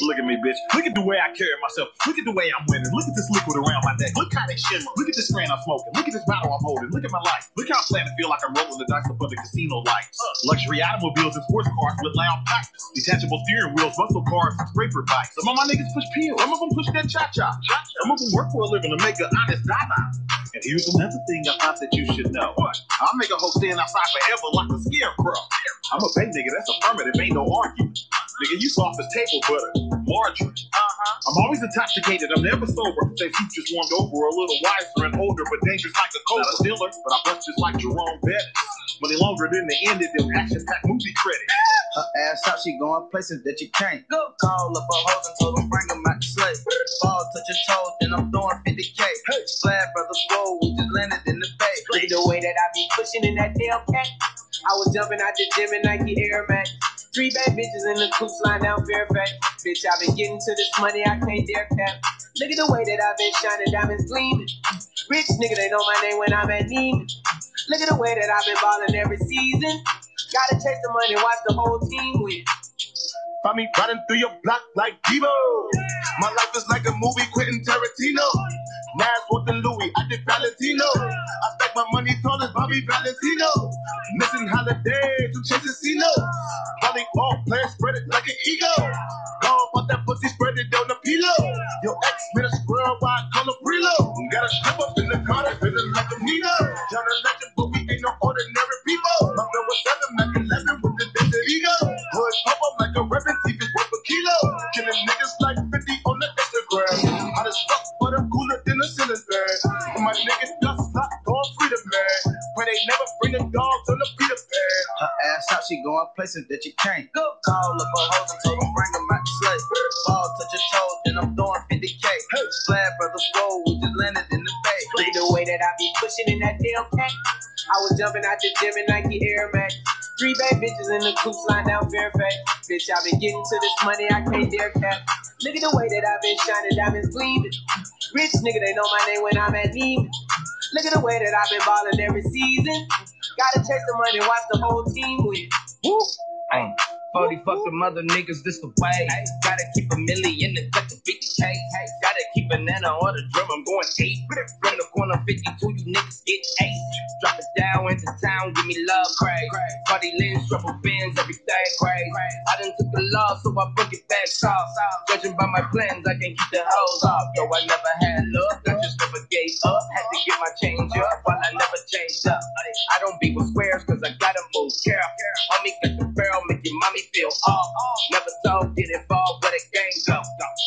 Look at me, bitch. Look at the way I carry myself. Look at the way I'm winning. Look at this liquid around my neck. Look how they shimmer. Look at this brand I'm smoking. Look at this bottle I'm holding. Look at my life. Look how I'm planning to feel like I'm rolling the dice up the casino lights. Uh. Luxury automobiles and sports cars with loud pipes. Detachable steering wheels, muscle cars, and scraper bikes. Some of my niggas push pills. Some of them push that cha-cha. Some of them work for a living to make an honest dollar. And here's another thing I thought that you should know. What? I'll make a hoe stand outside forever like a scarecrow. I'm a bank nigga, that's affirmative, ain't no argument. Nigga, you soft as table butter, margarine. Uh-huh. I'm always intoxicated, I'm never sober. Say futures warmed over, a little wiser and older, but dangerous like a cobra. Not a dealer, but I bust just like Jerome Bettis. Money longer than the end of them action-packed movie credits. Her ass out, she going places that you can't. Go call up a hoes and told them bring them out the slate. Ball touch your toes, then I'm throwing 50k. Hey. Slab brothers roll, we just landed in the bay. See the way that I be pushing in that damn pack. I was jumping out the gym in Nike Air Max. Three bad bitches in the coupe sliding down Fairfax. Bitch, I've been getting to this money, I can't dare cap. Look at the way that I've been shining, diamonds gleaming. Rich nigga, they know my name when I'm at Neiman. Look at the way that I've been balling every season. Gotta chase the money, watch the whole team win. Find me riding through your block like Devo. My life is like a movie, Quentin Tarantino. Than Louis, I did Valentino. I stack my money tall as Bobby Valentino. Missing holidays to chase casino. Probably all players spread it like an ego. Go about that pussy, spread it on the pillow. Your ex made a squirrel, why I call a preload. Got a step up in the car, that feeling like a Nino. John a legend, but we ain't no ordinary people. My girl was seven, Mac 11 with the desert ego. Hood pop up like a reverend, TV worth a kilo. Killing niggas like 50 on the Instagram. Hot as but I'm cooler than a ceiling fan. And my niggas dust not going freedom, man. When they never bring the dogs on the Peter Pan. Her ass out, she going places that you can't. Go. Call up a hoes and told them bring them out the slate. Ball touch your toes, then I'm throwing 50k. Slab brothers roll, we just landed in the bay. At the way that I be pushing in that damn cat. I was jumping out the gym in Nike Air Max. Three bad bitches in the coupe sliding down Fairfax. Bitch, I've been getting to this money, I can't dare cap. Look at the way that I've been shining, diamonds gleaming. Rich nigga, they know my name when I'm at Neiman. Look at the way that I've been balling every season. Gotta chase the money, watch the whole team win. Woo! Ay, 40 fuck the mother niggas, this the way. Gotta keep a million to cut the 50k. Gotta keep a nana on the drum, I'm going eight. From the corner 52, you niggas get eight. Drop it down into town, give me love, crazy. Party lens, triple bins, everything crazy. I done took the law, so I broke it back soft. Judging by my plans, I can keep the hoes off. Though I never had luck, I just never gave up. Had to get my change up, while I never changed up. I don't be with squares, cause I gotta move careful. Homie, got the barrel, make your mommy feel off. Never thought get involved where the game go.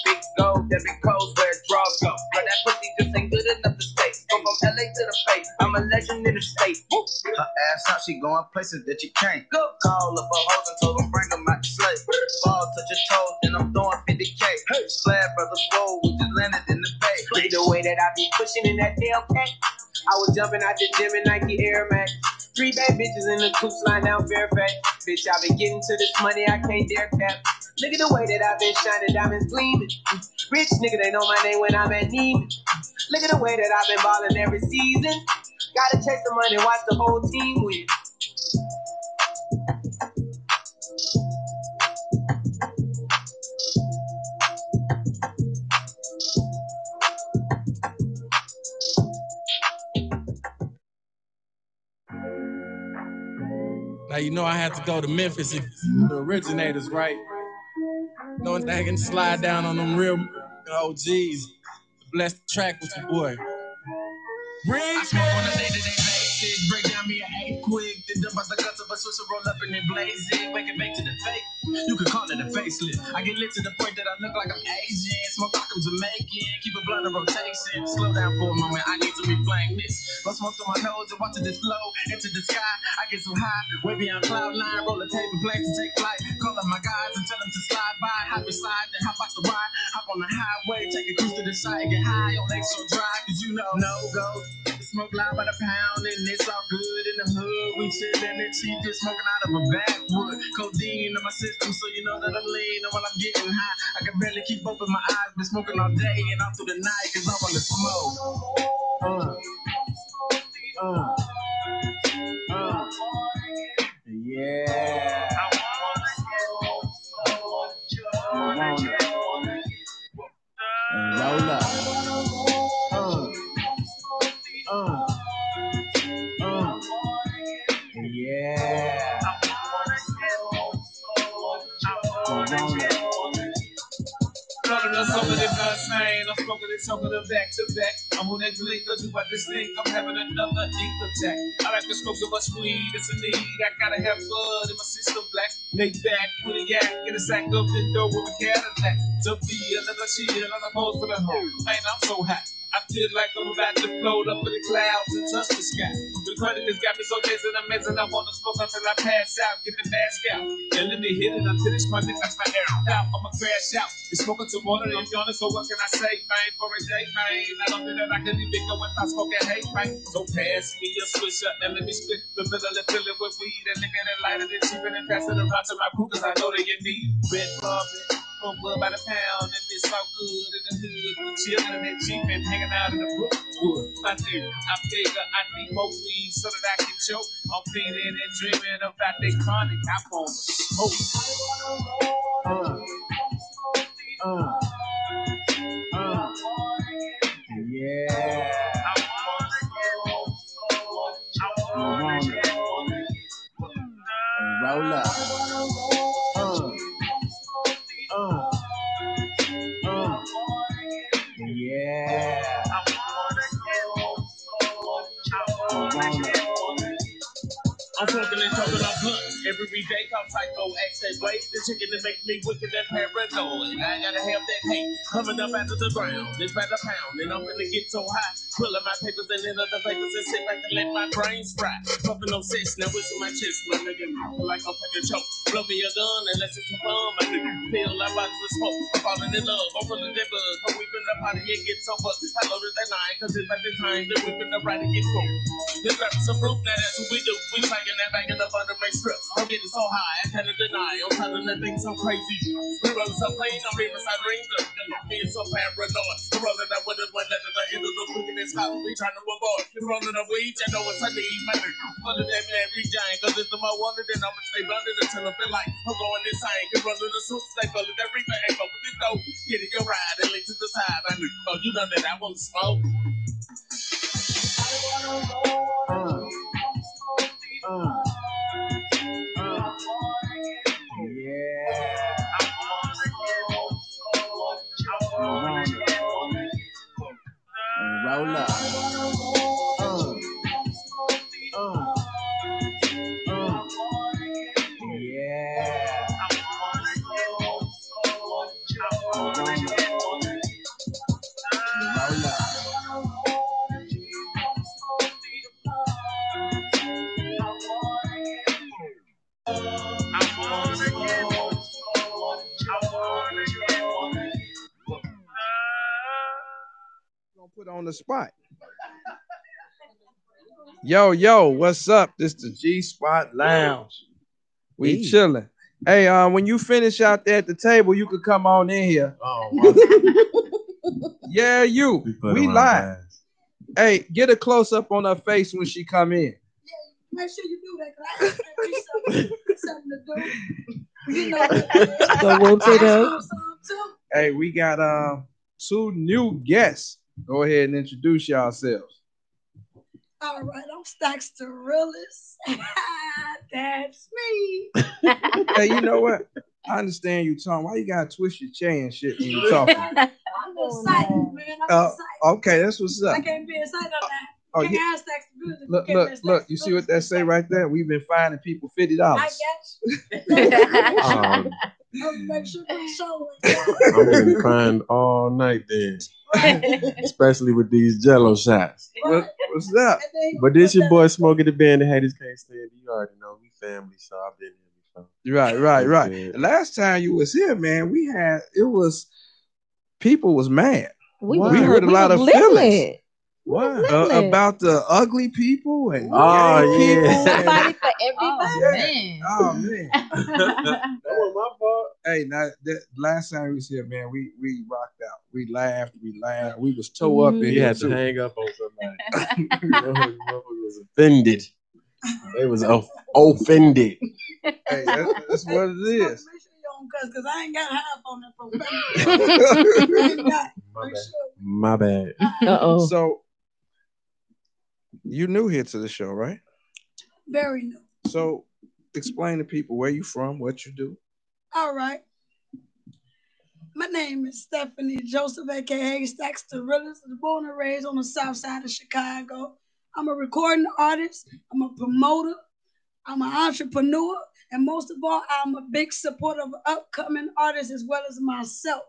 Big gold, big codes where drugs go. But that pussy just ain't good enough to stay. Go from LA to the face, I'm a legend in the state. Woo. Her ass out, she going places that you can't. Go. Call up a hoes and told them bring them out the slate. Ball touch your toes, then I'm throwing 50k. Slab brothers roll, we just landed in the bay. At the way that I be pushing in that damn cat. I was jumping out the gym in Nike Air Max. Three bad bitches in the coupe sliding down Fairfax. Bitch, I've been getting to this money, I can't dare cap. Look at the way that I've been shining, diamonds gleaming. Rich nigga, they know my name when I'm at Neiman. Look at the way that I've been balling every season. Gotta chase the money, watch the whole team win. You know I had to go to Memphis, the originators, right? Knowing that I can slide down on them real OGs. Bless the track with your boy. I dump out the guts of a Swisher, roll up and then blaze it. Wake it back to the fake. You could call it a facelift. I get lit to the point that I look like I'm Asian. Smoke like I'm Jamaican. Keep a blunt in rotation. Slow down for a moment. I need to reflame this. Go smoke through my nose and watch it just flow into the sky. I get so high, way beyond cloud nine. Roll a tape and plane to take flight. Call up my guys and tell them to slide by. Hop beside, then hop out the ride. Hop on the highway, take a cruise to the side, get high. Your legs so dry, cause you know no go. Smoke loud by the pound and it's all good in the hood. We chillin' and cheap, just smoking out of a backwood. Codeine in my system, so you know that I'm lean. And when I'm getting high, I can barely keep open my eyes. Been smoking all day and all through the night, cause I wanna smoke. Uh, uh, uh. Yeah. Up. Uh, uh, uh. Yeah. Rolling us over the bus, man. I'm smoking it, smoking it back to back. I'm on that liquor, do I just think I'm having another deep attack. I like to smoke so much weed, it's a need. I gotta have blood in my system black. Lay back with a yak, get a sack up the door with a Cadillac. To be another chill, I'm opposed to the home. Man, I'm so hot. I feel like I'm about to float up in the clouds and touch the sky. The credit has got me so dazed and amazing. I wanna smoke until I pass out. Get the mask out. And let me hit it until it's my neck, that's my arrow. Now I'ma crash out. It's smoking to water and I'm yawning, so what can I say, man? For a day, man. I don't think that I can even go without smoking hate, man. So pass me a switch up and let me split the middle and fill it with weed and liquor and lighter than cheap and pass it around to my crew, cause I know that you need red carpet. From wood by the pound, and it's so good in the hood. Chillin' and cheap and hanging out in the Brookwood. My nigga, I figure I need more weed so that I can choke. I'm feeling and dreaming about that chronic. I want smoke. Uh, uh, uh, yeah. Roll up. Every day. Come psycho, accent way. The chicken that make me wicked and paranoid. I gotta have that hate coming up out of the ground. It's by the pound, and I'm gonna get so high. Pulling my papers and then other papers and sit back and let my brains fry. Puffing no sense, now whistle my chest, my nigga. Like I'm taking choke. Blow me a gun unless it's fun, my nigga. Feel like bottles of smoke. I'm falling in love. I'm feeling that buzz. I'm weeping the party and get so buzzed. I loaded that nine, cause it's like the time to whipping the right and get cool. Then grab some proof now that's what we do. We banging that banging up under my strip. I'm getting so high, I can't deny. I'm telling that thing so crazy. We rolling so clean, I'm reading side rings up. Being so paranoid. I'm rolling that with us one letter, the end of the quickness. How we trying to avoid. You rolling up weed, you know it's a need, my nigga. Under that man, every giant, cause it's the more wanted, and I'ma stay blunted until I feel like I'm going insane. Cause rolling the suits, they rolling everything. But with this dope, get it your ride and lead to the side. I knew, oh, you done that, I want to smoke. Uh, uh, Roll up. On the spot. Yo, yo, what's up? This the G Spot Lounge. We Hey. chilling. Hey, um, when you finish out there at the table, you could come on in here. Oh, yeah, you. put We her live. Hey, get a close up on her face when she come in. Yeah, make sure you do that, cause I something, something to do. You know, So won't say that? Hey, we got um two new guests. Go ahead and introduce yourselves. All right, I'm Stacks the realest. That's me. hey, you know what? I understand you talking. Why you gotta twist your chair and shit when you talking? I'm excited, man. I'm Uh, excited. okay, that's what's up. I can't be excited on that. Oh, can't yeah. ask Stacks the. Look, look, ask look. You see what that say right there? We've been finding people fifty I dollars. got Um, you. I'll make sure they show I'm gonna crying all night then, especially with these Jello shots. What, what's up? But this your boy Smokey the Band. The haters can't stand. You already know we family, so I've been here before. Right, right, right. Yeah. The last time you was here, man, we had it was people was mad. We, we heard a lot of was feelings listening. What? uh, about the ugly people and Oh, gay yeah. people. Somebody for everybody. yeah. man. Oh man. That was my fault. Hey, now that last time we was here, man, we we rocked out. We laughed, we laughed, we was toe up in You here had to hang up on somebody. Motherfucker was offended. They was off- offended. Hey, that's, that's what it is. Make sure you don't cuss, cause I ain't got half on that profanity. I ain't got. My bad. sure. My bad. Uh oh. So you new here to the show, right? Very new. So explain to people where you from, what you do. All right. My name is Stephanie Joseph, aka Stacks the Realist. I was born and raised on the south side of Chicago. I'm a recording artist, I'm a promoter, I'm an entrepreneur, and most of all, I'm a big supporter of upcoming artists as well as myself.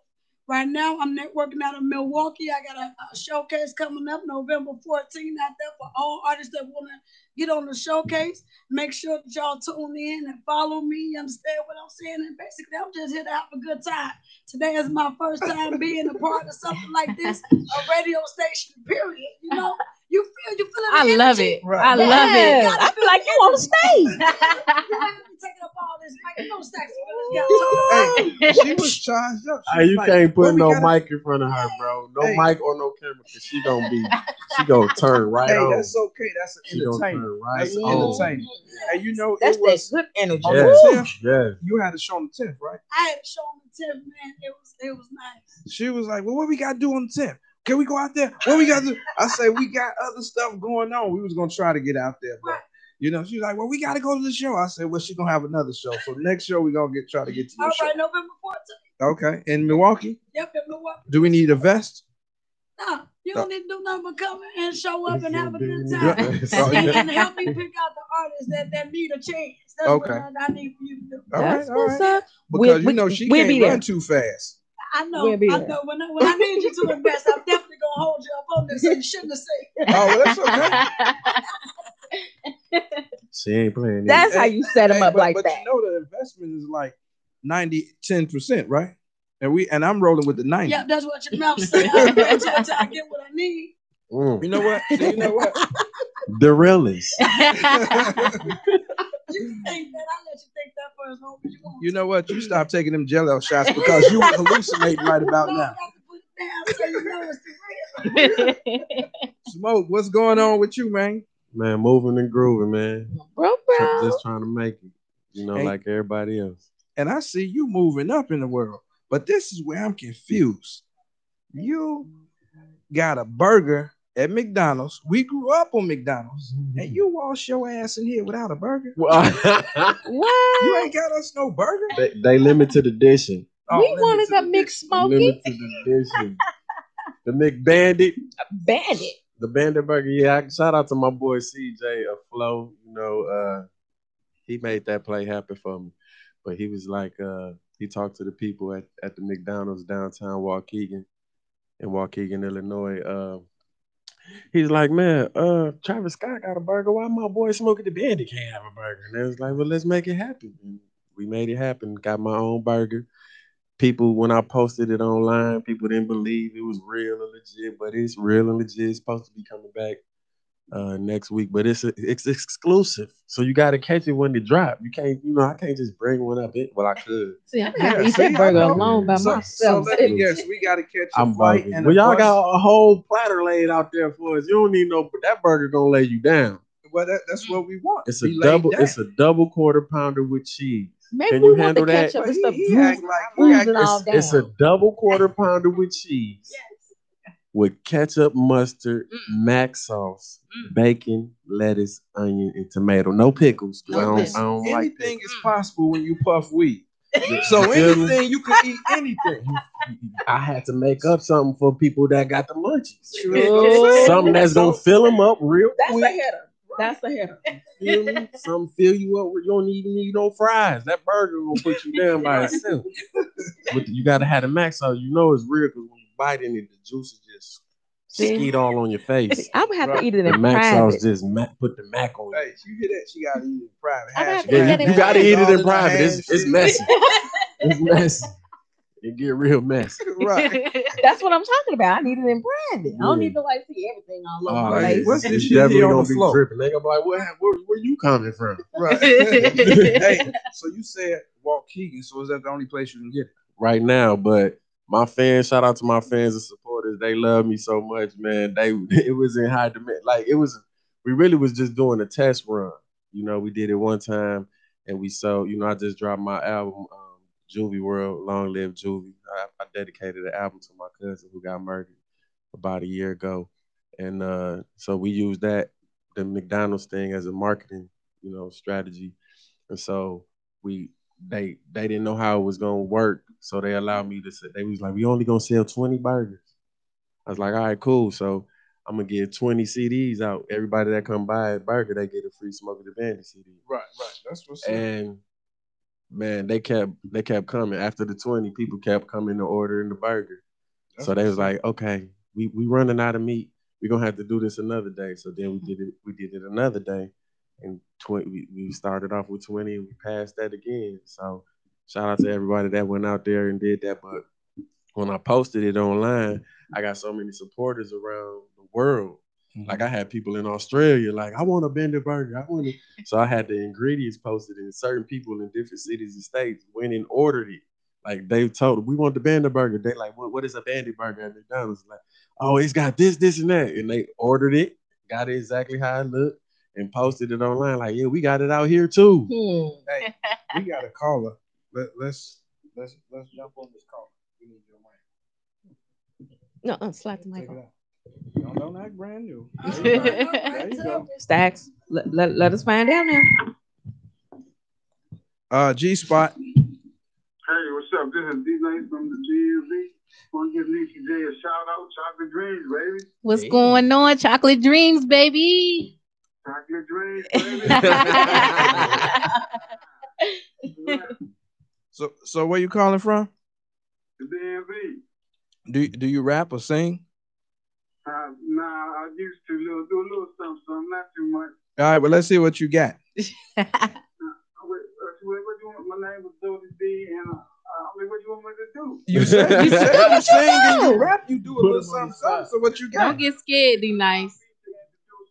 Right now, I'm networking out of Milwaukee. I got a, a showcase coming up November 14th out there for all artists that want to get on the showcase. Make sure that y'all tune in and follow me. You understand what I'm saying? And basically, I'm just here to have a good time. Today is my first time being a part of something like this, a radio station, period. You know, you feel, you feel I love it. I love it. I feel like you on the stage. taking up all this mic. You Stacks, Hey, she was charged up. She Hey, you like, can't put no gotta-" mic in front of her, bro. No Hey. mic or no camera, cause she gonna be, she gonna turn right Hey, on. that's okay. That's an She entertainment. turn right That's an on. entertainment. And you know, That's it was that good energy. on Yeah. Yeah. You had to show on the 10th, right? I had a show on the 10th, man. It was, it was nice. She was like, "Well, what we got to do on the 10th? Can we go out there? What we got to do?" I say, "We got other stuff going on. We was gonna try to get out there, but." You know, she's like, well, we got to go to the show. I said, well, she's gonna have another show. So next show, we're gonna get try to get to All show. right, November 14th. Okay, in Milwaukee. Yep, in Milwaukee. Do we need a vest? No, you don't need to do nothing but come and show up and have a good time. And, yeah. and help me pick out the artists that, that need a chance. That's Okay. what I, I need for you to do. All right, That's right. up. Because We'll- you know she we'll can't be there. run too fast. I know. We'll be I there. know. When I, when I need you to invest, I'm definitely gonna hold you up on this. So you shouldn't have said. Oh, well, that's okay. She ain't playing. That's how you set them Hey, up but, like but that. you know the investment is like 90, 10 percent, right? And we and I'm rolling with the 90. Yeah, that's what your mouth said. I'm waiting till, till I get what I need. Mm. You know what? You know what? The realest. You think that? I let you think that for as long as you want. You know what? You stop taking them jello shots because you hallucinating right about now. got to put it down so you know it's the real. Smoke, what's going on with you, man? Man, moving and grooving, man. Bro, bro. Just trying to make it. You know, Hey. like everybody else. And I see you moving up in the world, but this is where I'm confused. You got a burger at McDonald's. We grew up on McDonald's, and you wash your ass in here without a burger. What? You ain't got us no burger. they, they limited edition. Oh, we wanted see a mixed smoky Limited edition. The McBandit. bandit. The Bandit Burger, yeah. I, shout out to my boy CJ of Flow. You know, uh, he made that play happen for me. But he was like, uh, he talked to the people at, at the McDonald's downtown Waukegan in Waukegan, Illinois. Uh, he's like, man, uh, Travis Scott got a burger. Why my boy Smokey the Bandit can't have a burger? And they was like, well, let's make it happen. And we made it happen. Got my own burger. People, when I posted it online, people didn't believe it was real and legit, but it's real and legit. It's supposed to be coming back uh next week, but it's it's exclusive, so you got to catch it when it drop. You can't, you know, I can't just bring one up. It well, I could. See, I'm gonna Yeah, eat that I burger alone by So, so myself. let me guess, we got to catch a I'm flight and Well, a y'all bus. got a whole platter laid out there for us. You don't need no, but that burger gonna lay you down. Well, that, that's what we want. It's a double. down. It's a double quarter pounder with cheese. Maybe Can we you handle the that? ketchup and He- he like he act- bruising all It's, it's a double quarter pounder with cheese, with ketchup, mustard, mm. mac sauce, mm. bacon, lettuce, onion, and tomato. No pickles. 'cause I don't, I don't like anything is mm. possible when you puff weed. So You feel me? anything you can eat anything. I had to make up something for people that got the munchies. True. Something that's gonna fill them up real That's quick. That's a hitter. That's a hitter. Feel me? Something fill you up. where You don't even need no fries. That burger gonna put you down by itself. But you gotta have the mac sauce. You know it's real because when you bite in it, the juices just See? skeet all on your face. I would have Right. to eat it The in mac private. sauce just ma- put the mac on. Hey, you hear that? She got to eat it in private. I Hash to Yeah, eat you, you gotta eat it in in private. It's, hands, it's messy. It's messy. It get real messy. Right. That's what I'm talking about. I need it in private. I don't need to like see everything all over ah, Oh, the yeah. What's this shit here definitely on gonna the be floor? dripping. They gonna be like, where, where, where you coming from? Right. hey, so you said Waukegan. So is that the only place you can get it? right now, but my fans, shout out to my fans and supporters. They love me so much, man. They it was in high demand. Like it was, we really was just doing a test run. You know, we did it one time, and we sold. You know, I just dropped my album, um, Juvie World, Long Live Juvie. I, I dedicated the album to my cousin who got murdered about a year ago, and uh, so we used that the McDonald's thing as a marketing, you know, strategy, and so we they they didn't know how it was gonna work, so they allowed me to say they was like, we only gonna sell twenty burgers. I was like, all right, cool. So I'm gonna get twenty CDs out. Everybody that come buy a burger, they get a free Smoke of the Bandit CD. Right, right. That's what's up. And man, they kept they kept coming after the twenty. People kept coming to ordering the burger. That's so they was like, okay, we we running out of meat. We're gonna have to do this another day. So then we did it. We did it another day, and twenty. We, we started off with twenty, and we passed that again. So shout out to everybody that went out there and did that. But when I posted it online, I got so many supporters around the world. Mm-hmm. Like I had people in Australia, like I want a bender burger. I want it. So I had the ingredients posted, and certain people in different cities and states went and ordered it. Like they told, we want the bender burger. They like, what, what is a bandit burger at McDonald's? Like, oh, it's got this, this, and that. And they ordered it, got it exactly how it looked, and posted it online. Like, yeah, we got it out here too. Hmm. Hey, we got a caller. Let, let's let's let's jump on this call. We need your mic. No, uh, slap the mic Take it on. Don't, don't act brand new. There you go. right, There you go. Stacks. Let, let, let us find out now. Uh, G Spot. Hey, what's up? This is D Nice from the DMV. Want to give Niecy J a shout out. Chocolate Dreams, baby. What's going on? Chocolate dreams, baby. Chocolate Dreams, baby. So so where you calling from? the DMV. Do do you rap or sing? Uh, nah, I used to little, do a little something, something, not too much. All right, but let's see what you got. Uh, what, what, what you want? My name was Dodie D, and uh, I mean, what you want me to do? You said you said you sing and you rap. You do a little something, something. So what you got? Don't get scared, D nice.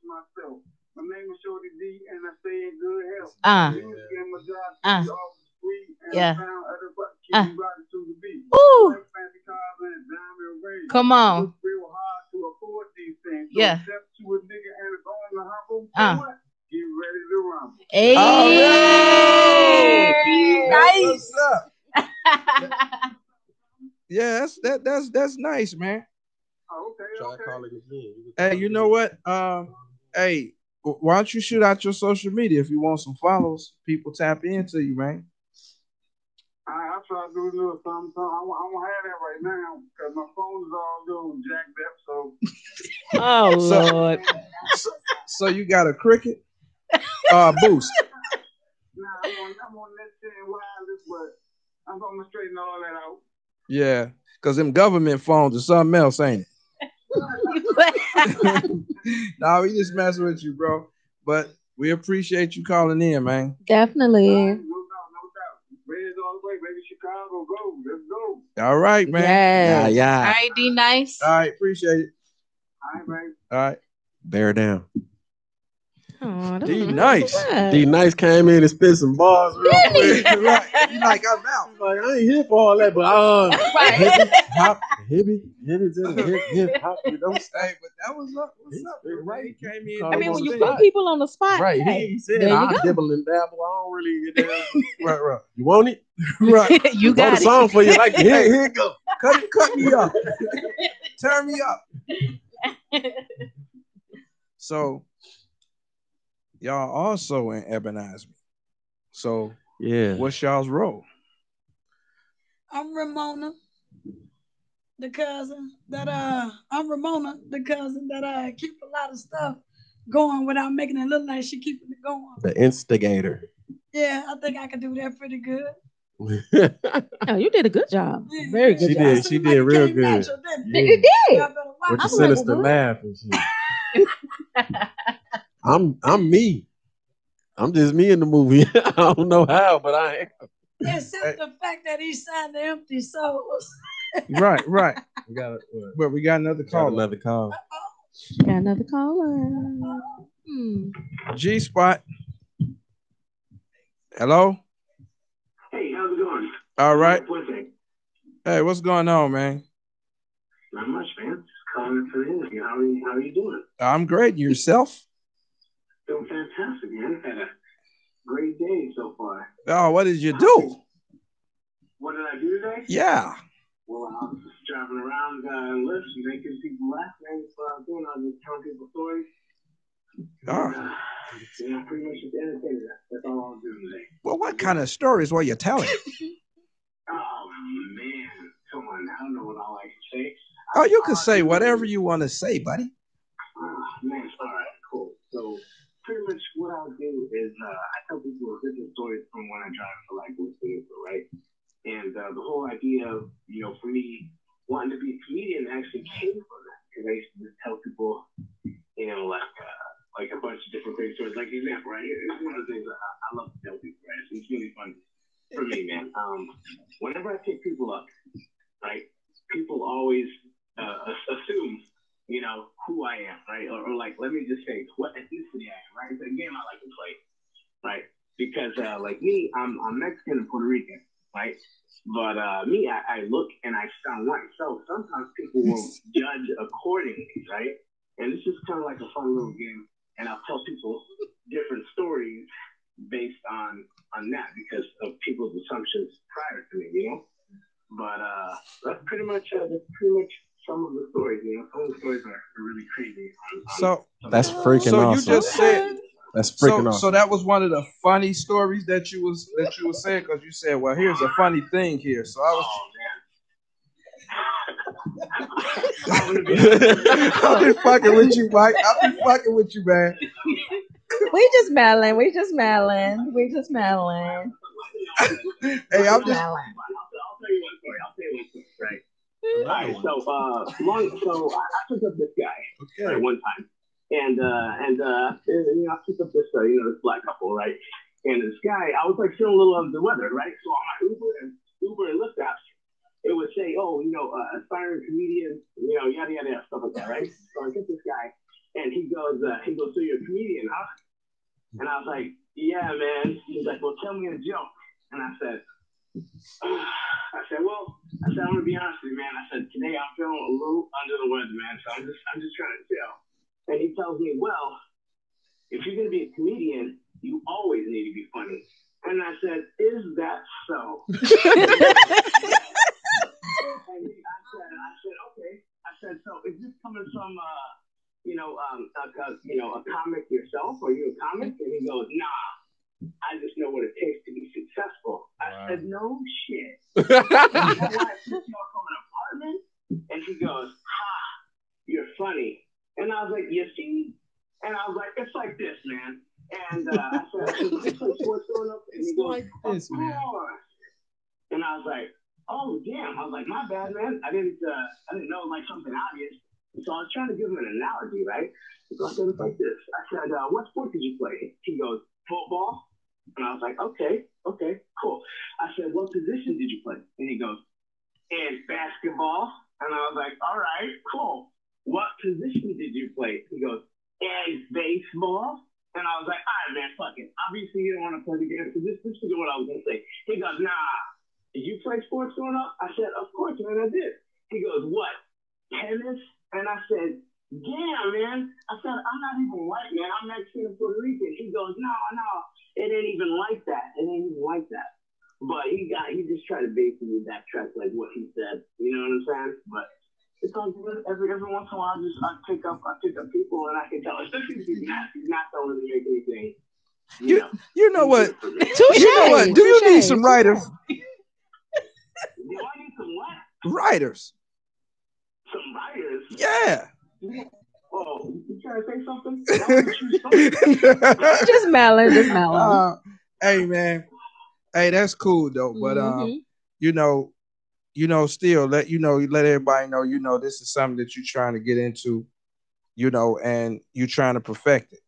myself. My name is Shorty D, and I stay in good health. Uh. Music my job Uh. Is off the street, and Yeah. I found other butt Uh. riding to the beat. Ooh. Like and diamond. Come on. It's real hard to afford these things. So Yeah. step to a nigga and it's on the humble. Uh. What? Get ready to rumble. Hey. That's what's up. Yeah, that's that that's that's nice, man. Oh, okay, okay. calling again. Hey, you know what? Um, hey, why don't you shoot out your social media if you want some follows? People tap into you, man. I, I try to do a little something, something. I, won't- I won't have that right now because my phone is all little jacked up. So Oh So- Lord. So, so you got a cricket uh boost. now I'm on, I'm on that shit and wireless, but I'm gonna straighten all that out. Yeah, because them government phones are something else, ain't it? nah, we just messing with you, bro. But we appreciate you calling in, man. Definitely. No doubt, no doubt. Raise all the way, baby. Chicago, go. Let's go. All right, man. Yes. Yeah, All yeah. right, D nice. All right, appreciate it. All right, baby. All right. Bear down. Oh, D nice. D Nice came in and spit some bars real quick. right. You like I'm out. Like I ain't here for all that, but uh, Right. hippie, hop, hippie, hippie, to the hip, hip, hop. you don't Hey, but that was up. What's up? Right. He came in. I mean, when you doing put people on the spot, right? hey, He said there you I go. dibble and dabble. I don't really get down. his- right, right, You want it? right. you Wrote got a song for you. Like here, here it go. cut it, cut me up. Turn me up. So y'all also in Ebonize me. So Yeah. what's y'all's role? I'm Ramona, the cousin that uh I'm Ramona, the cousin that uh keep a lot of stuff going without making it look like she keeping it going. The instigator. Yeah, I think I can do that pretty good. Oh, you did a good job. Yeah. Very good She job. did. She did real good. Natural, didn't it? Yeah. You did. Y'all better watch With the I'm sinister laugh and shit. I'm I'm me. I'm just me in the movie. I don't know how, but I am. Except the fact that he signed the empty souls. Right, right. We got, what, But we got another got call. another call. Got another caller. Hmm. G spot. Hello. Hey, how's it going? All right. Hey, what's going on, man? Not much, man. Just calling for the interview. How are you, how are you doing? I'm great. Yourself? Doing fantastic, man. Had a great day so far. Oh, what did you do? What did I do today? Yeah. Well, I was just driving around uh, lifts making people laugh. Man, that's what I was doing. I was just telling people stories. Oh. Uh, yeah, pretty much just entertaining. That. That's all I was doing today. Well, what kind of stories were you telling? Oh, man. Come on. I don't know what all I can say. Oh, you can say whatever you want to say, buddy. Oh, man. All right, cool. So, pretty much what I'll do is uh, I tell people different stories from when I drive for like with vehicle, right? And uh, the whole idea of you know for me wanting to be a comedian actually came from that because I used to just tell people you know like uh, like a bunch of different crazy stories. Like example, right? It's one of the things I, I love to tell people, right? It's really fun for me, man. Um, whenever I pick people up, right? People always uh, assume you know, who I am, right? Or, or, like, let me just say what ethnicity I am, right? It's a game I like to play, right? Because uh, like me, I'm, I'm Mexican and Puerto Rican, right? But uh, me, I, I look and I sound white. So sometimes people will judge accordingly, right? And it's just kind of like a fun little game. And I'll tell people different stories based on on that because of people's assumptions prior to me, you know. But uh, that's pretty much uh, that's pretty much some of the stories. You know, some of the stories are, are really crazy. On, on So um, That's freaking so awesome. you just said That's so, freaking so awesome. that was one of the funny stories that you was that you were saying because you said, well, here's a funny thing here. So I was. Oh, I've been fucking with you, Mike. I've been fucking with you, man. We just meddling. We just meddling. We just meddling. Hey, I'm just. I'll tell you one story. I'll tell you one story, right? All right. So, uh, long, so I, I took up this guy okay. right, one time, and uh, and uh, and, you know, I took up this uh, you know this black couple, right? And this guy, I was like feeling a little under the weather, right? So on my Uber and Uber and Lyft apps, it would say, oh, you know, uh, aspiring comedian, you know, yada yada yada stuff like that, right? So I get this guy, and he goes, uh, he goes, so you're a comedian, huh? And I was like, yeah, man. He's like, well, tell me a joke. And I said, I said, well, I said, I'm gonna be honest with you, man. I said, today I'm feeling a little under the weather, man. So I'm just, I'm just trying to chill. And he tells me, well, if you're gonna be a comedian, you always need to be funny. And I said, is that so? and I said, I said, okay. I said, so is this coming from, uh, you know, um, a, a, you know, a comic yourself? Are you a comic? And he goes, nah. I just know what it takes to be successful. I said, no shit. you know why I picked you up from an apartment? And he goes, ha, you're funny. And I was like, you see? And I was like, it's like this, man. And uh, I said, like what's going up? And he goes, this, of course. And I was like, oh damn. I was like, my bad, man. I didn't uh, I didn't know like something obvious. So I was trying to give him an analogy, right? So I said, it's like this. I said, uh, what sport did you play? He goes, football. And I was like, okay, okay, cool. I said, what position did you play? And he goes, in basketball. And I was like, all right, cool. What position did you play? He goes, in baseball. And I was like, all right, man, fuck it. Obviously, you don't want to play the game. So this, this is what I was going to say. He goes, nah, did you play sports growing up? I said, of course, man, I did. He goes, what? Tennis? And I said, yeah, man. I said, I'm not even white, man. I'm Mexican Puerto Rican. He goes, no, no, it ain't even like that. It ain't even like that. But he got, he just tried to basically backtrack like what he said. You know what I'm saying? But it's all good. Every every once in a while, I just I pick up, I pick up people, and I can tell, especially if he's not, he's not throwing to make anything. You, you know what? Touche, You know what? Do you need some writers? Do I need some what? Writers. Some writers? Yeah. Oh, you trying to say something? That was a true story. Just meddling. Just meddling. Uh, hey man, hey, that's cool though. But um, Mhm. you know, you know, still let you know, let everybody know, you know, this is something that you're trying to get into, you know, and you're trying to perfect it.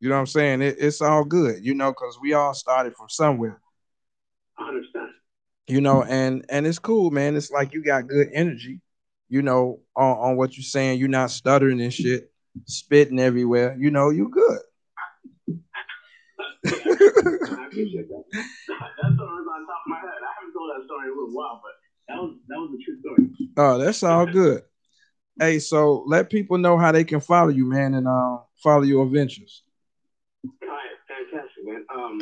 You know what I'm saying? It, it's all good, you know, because we all started from somewhere, I understand. you know, and and it's cool, man. It's like you got good energy, you know, on, on what you're saying. You're not stuttering and shit, spitting everywhere. You know, you good. I appreciate that. That story was on top of my head. I haven't told that story in a little while, but that was that was a true story. Oh, that's all good. Hey, so let people know how they can follow you, man, and uh, follow your adventures. All right, fantastic, man. Um,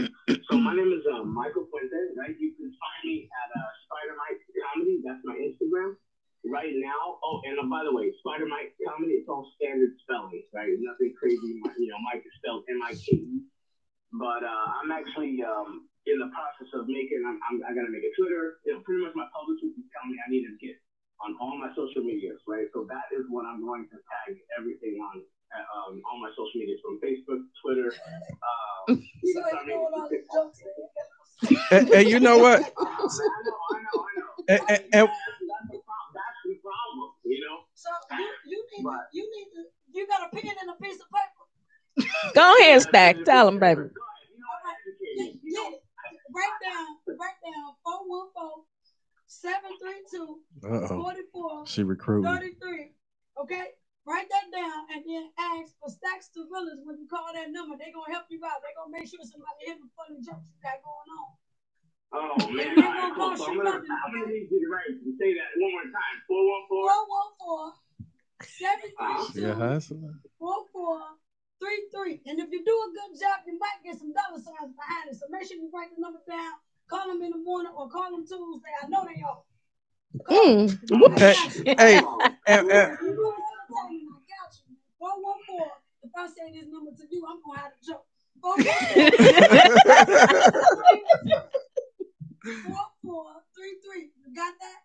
so my name is uh, Michael Fuentes, right? You can find me at uh, Spider Mike Comedy. That's my Instagram. Right now, oh, and uh, by the way, Spider Mike Comedy, it's all standard spelling, right? Nothing crazy. You know, Mike is spelled M-I-K-E. But uh, I'm actually um, in the process of making. I'm, I'm I gotta make a Twitter. You know, pretty much my publicist is telling me I need to get on all my social medias, right? So that is what I'm going to tag everything on um, all my social medias from Facebook, Twitter. Um, So can you know what all these jokes And, and you know what? I know, I know, I know. And, and, and That's problem. That's the problem. You know. So you, you need to, you need to you got a pen and a piece of paper. Go ahead, Stack. Tell them, baby. Get, get it. Write down, write down 414 732 44 She recruiting. 33. Okay? Write that down and then ask for Stackz Da Realest when you call that number. They're gonna help you out. They're gonna make sure somebody hit the funny jokes you got going on. Oh man, They all right, gonna cool. So I'm gonna, up. I'm gonna need you to write and say that one more time. Four one four. 414 She a 732 hustler. 4433. And if you do a good job, you might get some dollar signs behind it. So make sure you write the number down. Call them in the morning or call them Tuesday. I know they are. Mm. hey, hey, and, and, Four one four. If I say this number to you, I'm gonna have to jump. Four four three three. You got that?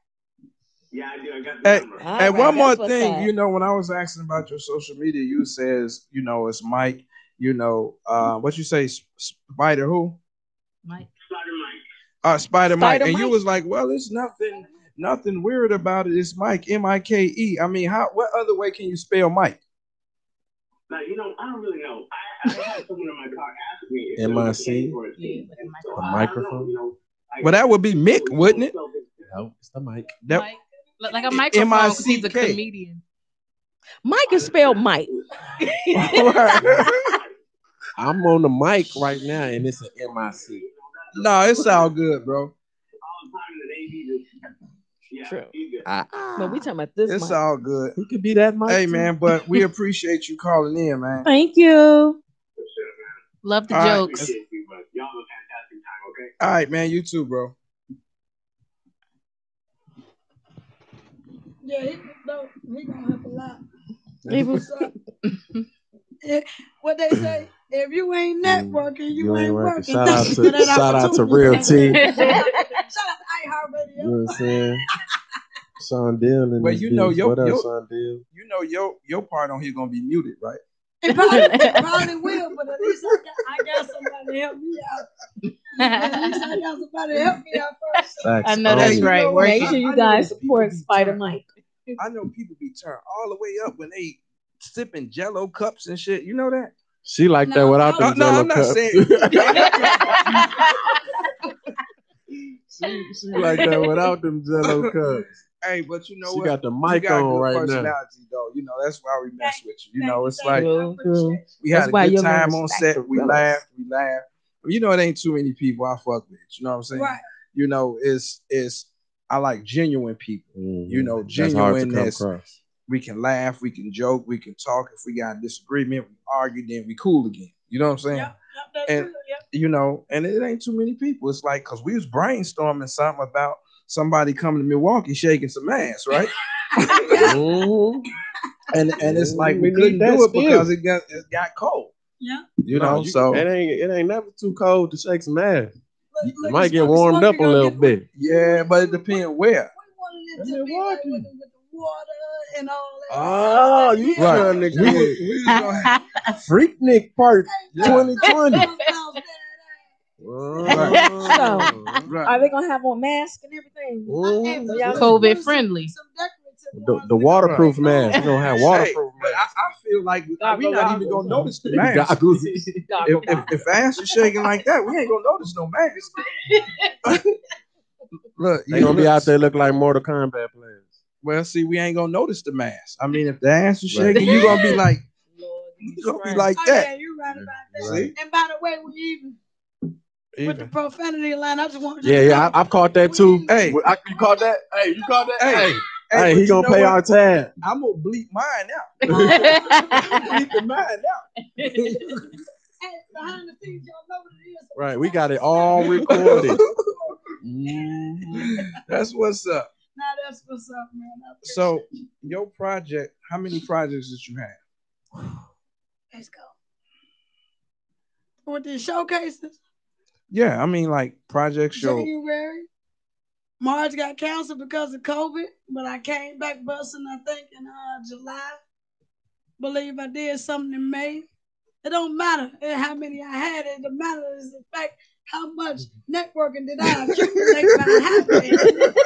Yeah, I do. I got the Hey, number. hey, one more thing, you know, when I was asking about your social media, you says, you know, it's Mike, you know, uh, what you say, S- Spider who? Mike. Spider Mike. Uh, Spider Mike, Spider and you was like, well, it's nothing, nothing weird about it. It's Mike, M I K E. I mean, how? What other way can you spell Mike? Now, you know, I don't really know. I, I had someone in my car ask me if M there I was a C? name for it. So A I- I don't know, microphone? you know, I- Well, that would be Mick, wouldn't it? No, it's the mic. That, Mike. Like a microphone 'cause he's a M-I-C-K. comedian. Mike is spelled Mike. I'm on the mic right now, and it's an MIC. no, it's all good, bro. True. I, But we talking about this. It's Mike. all good. he could be that mic. Hey, too. man, but we appreciate you calling in, man. Thank you. Love the All right. jokes. Appreciate okay? All right, man. You too, bro. Yeah, he, no, he gonna help a lot. He was- So, eh, what they say, if you ain't networking, you, You ain't ain't working. working. Shout out to- you for that shout out to. Real T. Shout out to iHeartRadio. You know what I'm saying? Sean Dill and Well, you know, bitch. yo- what up, yo- Sean Dill? You know your your part on here gonna be muted, right? It probably, it probably will, but at least I got, I got somebody to help me out. At least I got somebody to help me out first. Facts I know that's right. Make sure you guys support Spider Mike. I know people be turned all the way up when they sipping Jello cups and shit. You know that? She like that without No, them no, Jello I'm not cups. saying. she, she like that without them Jello cups. Hey, but you know She what? got the You mic got on good right now. personality, though. You know that's why we mess with you. You know, it's like you. I True, appreciate true. it. we That's had a good your time on set. We Realest. laughed, we laughed. You know, it ain't too many people I fuck with. You know what I'm saying? Right. You know, it's it's I like genuine people. You know, Mm-hmm. That's hard to come genuineness. We can laugh, we can joke, we can talk. If we got a disagreement, we argue, then we cool again. You know what I'm saying? Yep, yep, that's And- good. Yep. you know, and it ain't too many people. It's like because we was brainstorming something about somebody coming to Milwaukee shaking some ass, right? And and it's like we, We couldn't do it still. because it got it got cold. Yeah. You No, know, so it ain't it ain't never too cold to shake some ass. Look, You look, might get warmed up a little get- bit. yeah, but it depends where. We wanted it to be like with, the- water and all that. Oh, you Yeah. trying to We was, get we was Freaknik part 2020. Right. Right. Are they gonna have on masks and everything? So y'all- COVID friendly. Some decorative The, ones the we waterproof gonna- mask. You don't have Hey, waterproof but I, I feel like we, Goggles, we not even goggles. gonna notice the mask. mask. Goggles. If, if, if ass is shaking like that, we ain't gonna notice no mask. Look, They you gonna be look- out there looking like Mortal Kombat players. Well, see, we ain't gonna notice the mass. I mean, if the ass is shaking, you gonna be like, you gonna be like Oh, yeah, that. you're right about that. See? And by the way, we even with the profanity line. I just want you Yeah, yeah. I, I've caught that too. Hey. I, you caught that? Hey, you caught that? Hey, Hey, hey, hey, he gonna pay what? our tab. I'm gonna bleep mine out. bleep the mine out. Behind the scenes, y'all know what it is. Right, we got it all recorded. Mm-hmm. That's what's up. Now that's what's up, man. So, you. your project, how many projects did you have? let's go. With the showcases, Yeah, I mean, like project show. January. March got canceled because of COVID, but I came back busting. I think in uh, July. believe I did something in May. It don't matter how many I had. It the matter is the fact how much networking did I accumulate by having.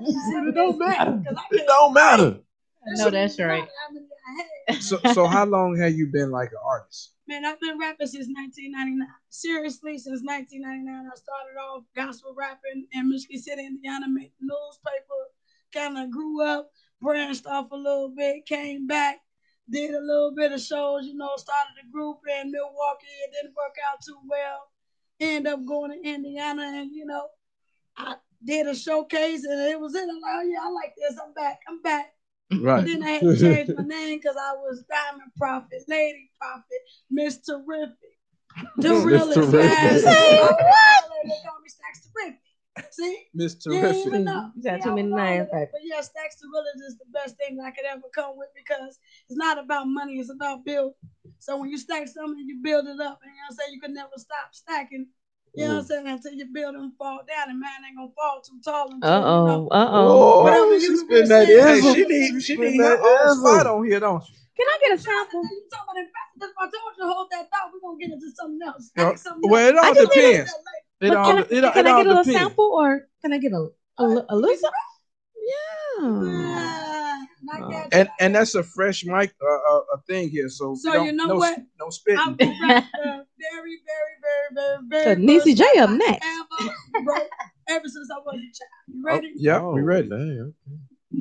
It don't matter. It don't matter. No, that's right. So, so how long have you been like an artist? Man, I've been rapping since 1999. Seriously, since 1999, I started off gospel rapping in Michigan City, Indiana, made the newspaper, kind of grew up, branched off a little bit, came back, did a little bit of shows, you know, started a group in Milwaukee. It didn't work out too well. End up going to Indiana, and you know, I did a showcase, and it was in. I'm like, oh yeah, I like this. I'm back. I'm back. Right. Then I had to change my name because I was Diamond Prophet, Lady Prophet, Miss Terrific, the Miss realest. Terrific. guys. Oh, They call me Stacks Terrific. See? Miss You even know. You got See, too many names, of But yeah, Stackz Da Realest is the best thing I could ever come with because it's not about money, it's about building. So when you stack something, you build it up. And you know what I'm saying? You can never stop stacking. You know what I'm saying? Until you build and fall down, and man ain't gonna fall too tall until Uh oh. Uh oh. Whatever you She spin that say. Hey, she need she Spin need her that own ism. spot on here, don't she? Can I get a sample? You talking about investment? That's why I told you to hold that thought. We're gonna get into something else. Well, something well, it all I depends. It But all can I, it, all- can it I all get a little depends. sample or can I get a a, li- a little something? Yeah. Ah, And and that's a fresh mic uh, uh, a thing here. So, So don't, you know no, what? No spitting. I'm gonna the very, very, very, very, So very Niecy first J up next. Ever ever since I was a child. You Oh, ready? yeah, we ready. Damn.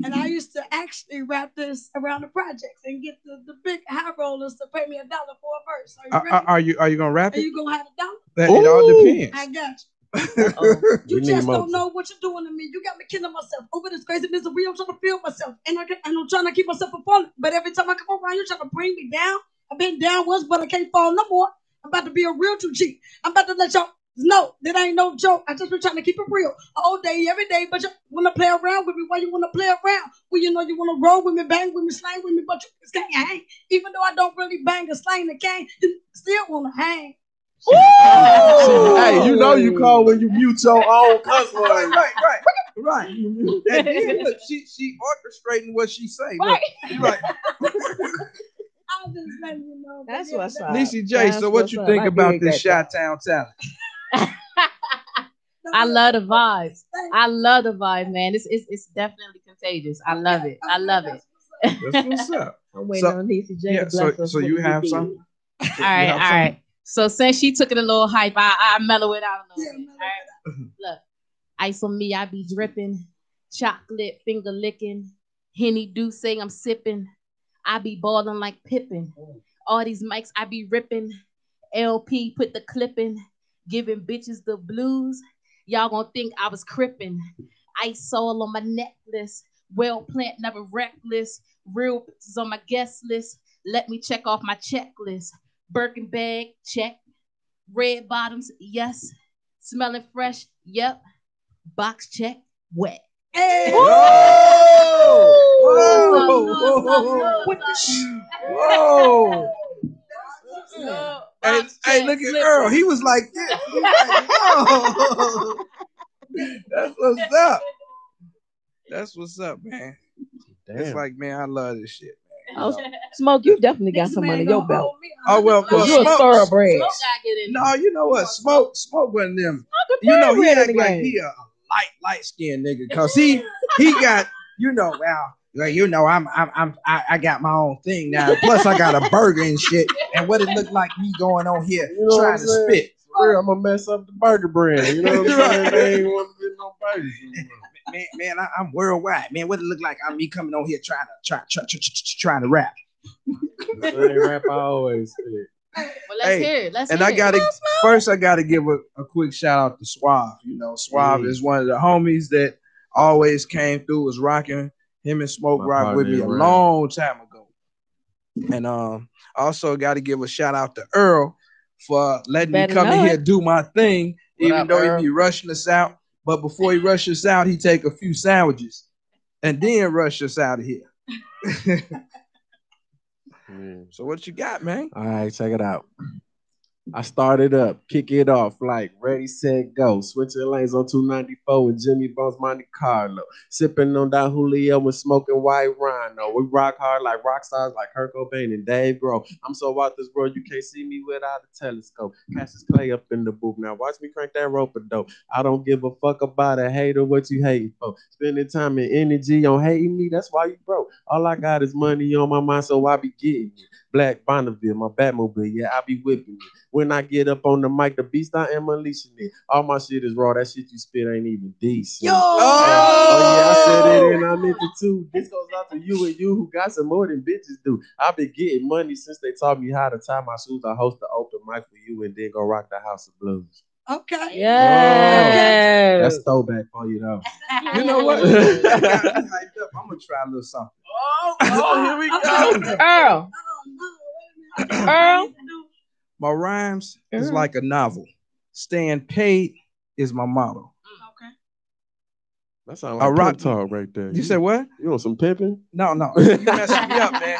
And I used to actually rap this around the projects and get the, the big high rollers to pay me a dollar for a verse. Are you Are, ready? are, are you are you gonna rap it? Are you gonna have a dollar? That, it all depends. I got you. You just don't know what you're doing to me. You got me killing myself over this crazy misery. I'm trying to feel myself, and I can, and I'm trying to keep myself afloat. But every time I come around, you're trying to bring me down. I've been down once, but I can't fall no more. I'm about to be a real true G. I'm about to let y'all know that ain't no joke. I just been trying to keep it real all day, every day. But you wanna play around with me? Why you wanna play around? Well, you know you wanna roll with me, bang with me, slang with me, but you just can't hang. Even though I don't really bang or slang the cane, you still wanna hang. Hey, you know you call when you mute your own cuss Right, right, right, right. And then look, she she orchestrating what she say. Look, you like I'm just letting you know. That's what's up. Niecy J. That's So what you up. think I about this that. Chi Town talent? I love the vibes. I love the vibe, man. It's it's it's definitely contagious. I love it. I love it. That's what's up. I'm waiting So- on Niecy J Yeah. to So us so with you have some. All right, all right. So since she took it a little hype, I I mellow it out a little bit. All right. Look, ice on me, I be dripping, chocolate finger licking, henny do say I'm sipping. I be balling like Pippin. All these mics I be ripping. LP put the clipping, giving bitches the blues. Y'all gonna think I was crippin'. Ice all on my necklace. Well plant, never reckless. Real bitches on my guest list. Let me check off my checklist. Birkin bag, check. Red bottoms, yes. Smelling fresh, yep. Box check, wet. Hey. Whoa! Whoa! Whoa! Whoa! Hey, hey, look at Earl. He was like this. He was like, "Whoa." That's what's up. That's what's up, man. It's like, man, I love this shit. Oh, Smoke, you definitely got This some man oh, under your belt. Oh well, well, You a smoke, thoroughbred. Smoke gotta get in No, you know what? Smoke, smoke wasn't them. a You know, he thoroughbred act like game. he a light, light skinned nigga, cause he he got, you know, well, well, you know, I'm I'm I'm I, I got my own thing now. Plus, I got a burger and shit. And what it looked like me going on here You know trying I'm to spit. Real, I'm gonna mess up the burger brand. You know what I'm saying? They ain't want to get no burgers. Man, man, I, I'm worldwide. Man, what it look like? I'm me coming on here trying to try, try, try, try, trying to rap. That rap I always. Well, let's Hey, hear it. Let's and hear I gotta first I gotta give a, a quick shout out to Suave. You know, Suave Mm. is one of the homies that always came through, was rocking him and Smoke My Rock with me a in rap. long time ago. And um also gotta give a shout out to Earl for letting me come in here do my thing, What even up, though Earl? he be rushing us out. But before he rushes us out, he take a few sandwiches and then rush us out of here. So what you got, man? All right, check it out. I started up, kick it off like ready, set, go. Switching lanes on 294 with Jimmy Bones, Monte Carlo. Sipping on that Julio and smoking white rhino. We rock hard like rock stars like Kurt Cobain and Dave Grohl. I'm so out this world, you can't see me without a telescope. Cassius Clay up in the booth. Now watch me crank that rope dope. I don't give a fuck about a hater, what you hating for. Spending time and energy on hating me, that's why you broke. All I got is money on my mind, so I be getting it. Black Bonneville, my Batmobile, yeah, I be whipping it. When I get up on the mic, the beast I am unleashing it. All my shit is raw. That shit you spit ain't even decent. Yo! Oh, yeah, I said it and I meant it too. This goes out to you and you who got some more than bitches do. I've been getting money since they taught me how to tie my shoes. I host the open mic for you and then go rock the House of Blues. Okay. Yeah. That's throwback for you though. You know what? You got me hyped up. I'm gonna try a little something. Oh, here we go. Earl. Earl. My rhymes is Mhm. like a novel. Staying paid is my motto. Okay. That sounds I like rock- pimp talk right there. You said what? You want some pimping? No, no. You messing me up, man.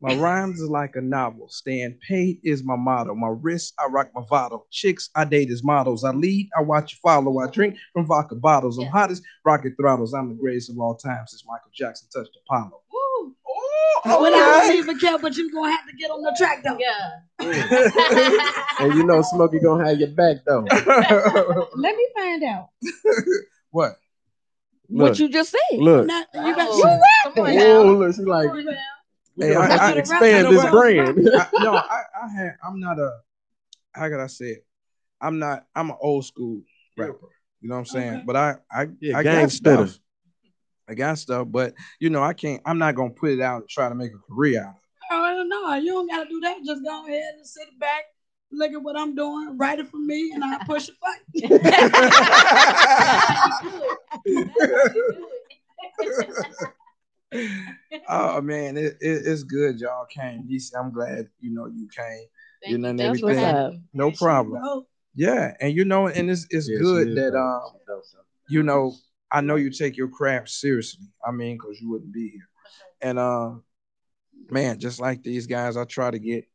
My rhymes is like a novel. Staying paid is my motto. My wrist, I rock my Vado. Chicks, I date as models. I lead, I watch you follow. I drink from vodka bottles. I'm hottest rocket throttles. I'm the greatest of all time since Michael Jackson touched Apollo. Oh, well, I don't even care, but you're gonna have to get on the track though. Yeah. and you know Smokey gonna have your back though. Let me find out what? what Look, you just said. Look. Not, you got You rapping. Oh, look, she like we Hey, gonna I- have I- to expand you know this what? brand. I, no, I, I had. I'm not a. How could I say it? I'm not. I'm an old school rapper. You know what I'm saying? Okay. But I, I, Yeah, I gang got stuff. Spitter. I got stuff, but you know, I can't. I'm not gonna put it out and try to make a career out of it. Oh, no, you don't gotta do that. Just go ahead and sit back, look at what I'm doing, write it for me, and I push it oh man, it, it, it's good y'all came. DC, I'm glad you know you came. Thank you know and everything. No problem. Yeah, and you know, and it's it's Yeah, she good is that um, She dope, so. you know, I know you take your craft seriously. I mean, because you wouldn't be here. And um, man, just like these guys, I try to get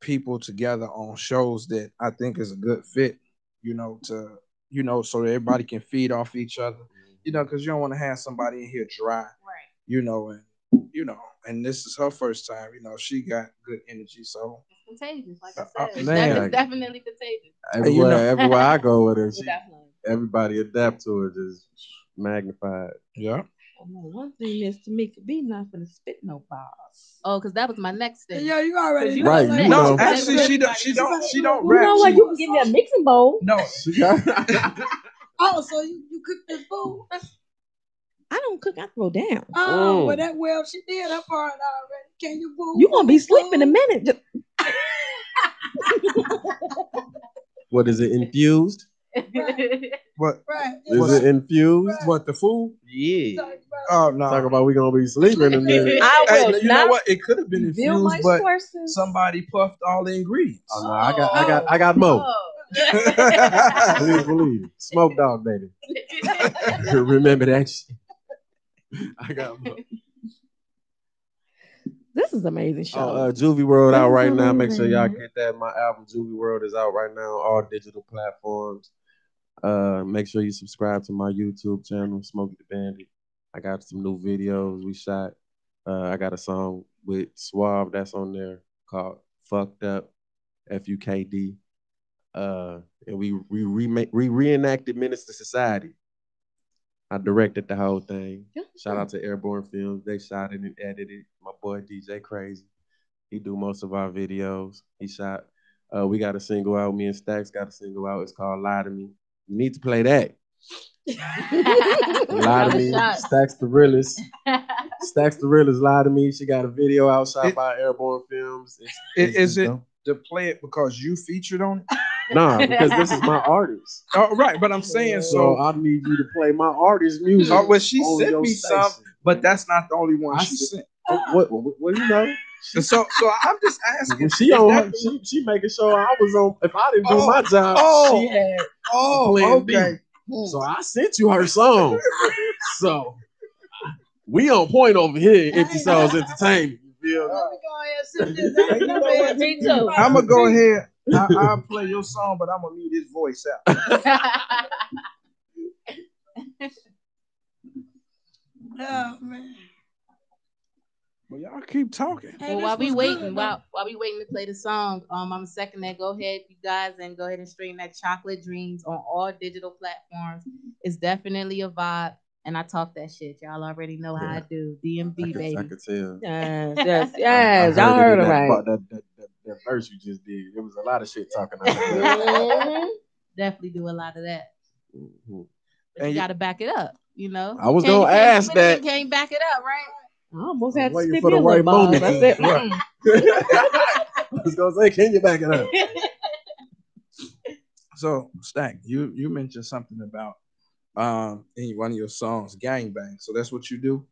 people together on shows that I think is a good fit. You know, to you know, so that everybody can feed off each other. You know, because you don't want to have somebody in here dry. Right. You know, and you know, and this is her first time. You know, she got good energy, so It's contagious, like I Uh, said. uh, man. def- definitely contagious. Everywhere, know- everywhere I go with her, she, Definitely. everybody adapt to it is magnified. yeah. I know one thing is to Tamika B not gonna spit no bars. Oh, because that was my next thing. Yeah, you already You know Right, that. you No, actually, she don't. She don't. She don't You rap. know what? She- You can give me a mixing bowl. no, Oh, so you, you cook this food? I don't cook. I throw down. Oh, Mm. well, that well, she did her part already. Can you fool? You gonna be sleeping a minute. What is it infused? What? Right. Is it infused? What the food? Yeah. Oh no. Talk about we gonna be sleeping in a minute. I Hey, will you know not what? It could have been infused, but sources. somebody puffed all the ingredients. Oh no, I got I got I got more. Oh. Please believe it. Smoke dog, baby. Remember that shit. I got more. This is amazing show. Oh, uh, Juvie World out right now. Make sure y'all get that. My album Juvie World is out right now, on all digital platforms. Uh, make sure you subscribe to my YouTube channel, Smokey the Bandit. I got some new videos we shot. Uh, I got a song with Suave that's on there called "Fucked Up," F U K D. Uh, and we we remake we reenacted Menace II Society. I directed the whole thing. Shout out to Airborne Films. They shot it and edited. it. My boy DJ Crazy. He do most of our videos. He shot. Uh, we got a single out. Me and Stacks got a single out. It's called "Lie to Me." You need to play that. Lie to me. Stacks the realest. Stacks the realest. Lie to me. She got a video outside It- by Airborne Films. It's, I- it's- Is it dope. to play it because you featured on it? Nah, because this is my artist. Oh, right, but I'm saying So so. I need you to play my artist music. Oh, well, she sent me station. some, but that's not the only one I she said- sent. Oh, what, what, what you know? And so, so I'm just asking. When she on her, she, she making sure I was on. If I didn't do Oh, my job, oh, she had. oh, Plan B. okay. Hmm. So I sent you her song. so we on point over here. Empty Souls Entertainment. You building. Let me go ahead this. Know? Me too. I'm gonna go ahead. I, I'll play your song, but I'm gonna mute his voice out. Oh man. Well, y'all keep talking. well, while we waiting, while while we waiting to play the song, um, I'm second that. Go ahead, you guys, and go ahead and stream that Chocolate Dreams on all digital platforms. It's definitely a vibe, and I talk that shit. Y'all already know how I do. DMV baby. I could tell. Yes, yes, yes. I Y'all it heard it right. That, that, that, that verse you just did. There was a lot of shit talking about. Definitely do a lot of that. Mhm. But you got to back it up, you know. I was gonna you can't- ask you that. can't back it up, right? I almost had to Waiting for the little right balls. moment. I said, Right. I was gonna say, can you back it up? So, Stack, you you mentioned something about um in one of your songs, gangbang. So that's what you do.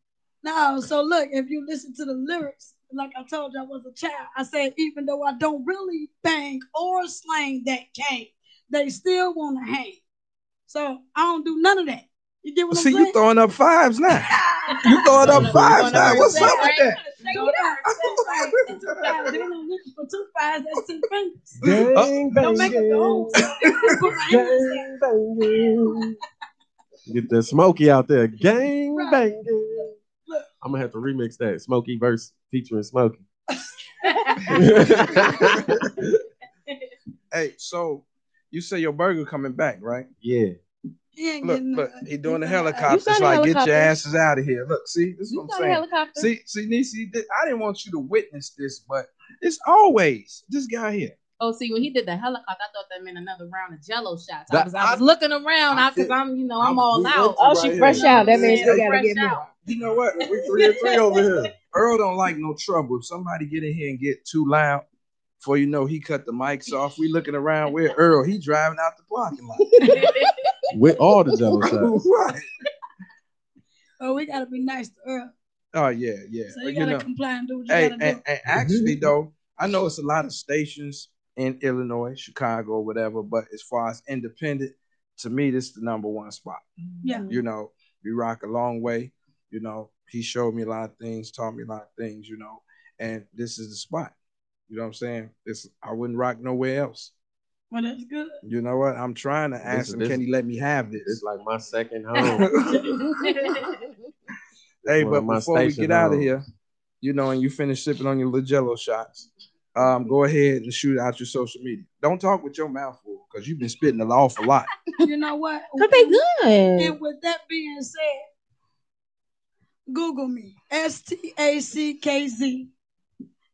No, so look, if you listen to the lyrics, like I told you, I was a child. I said, even though I don't really bang or slang that cane, they still want to hang. So I don't do none of that. You get what I'm See, saying? you throwing up fives now. you throwing up fives now. What's up with that? Shake it up. Two fives. They don't looking for two fives. That's two fingers. Gang Don't make it the whole. Put my hands down. Get the Smokey out there. Gang banging. I'm gonna have to remix that. Smokey verse featuring Smokey. Hey, so you say your burger coming back, right? Yeah. He Look, getting look, uh, he doing the helicopter. It's the like, get your asses out of here. Look, see, this is what I'm the saying. helicopter. See, see, Niecy, th- I didn't want you to witness this, but it's always this guy here. Oh, see, when he did the helicopter, I thought that meant another round of Jello shots. I was, I was looking around because I'm, you know, I'm, all out. Oh, she fresh out. That means still Yeah, gotta fresh get more. out. You know what? We three and three over here. Earl don't like no trouble. If somebody get in here and get too loud, before you know, he cut the mics off. We looking around where Earl, he driving out the parking lot. With all the jello shots. right. Oh, we gotta be nice to Earl. Oh yeah, yeah. So you But, gotta know, comply and do what you hey, gotta do. and, and actually though, I know it's a lot of stations in Illinois, Chicago, whatever. But as far as independent, to me, this is the number one spot. Yeah. You know, we rock a long way. You know, he showed me a lot of things, taught me a lot of things. You know, and this is the spot. You know what I'm saying? This I wouldn't rock nowhere else. Well, that's good. You know what? I'm trying to ask is- him, this- can he let me have this? It's like my second home. Hey, One but my before we station get out of here, you know, and you finish sipping on your little jello shots, um, go ahead and shoot out your social media. Don't talk with your mouth full because you've been spitting an awful lot. You know what? Cause they good. And with that being said, Google me. S T A C K Z.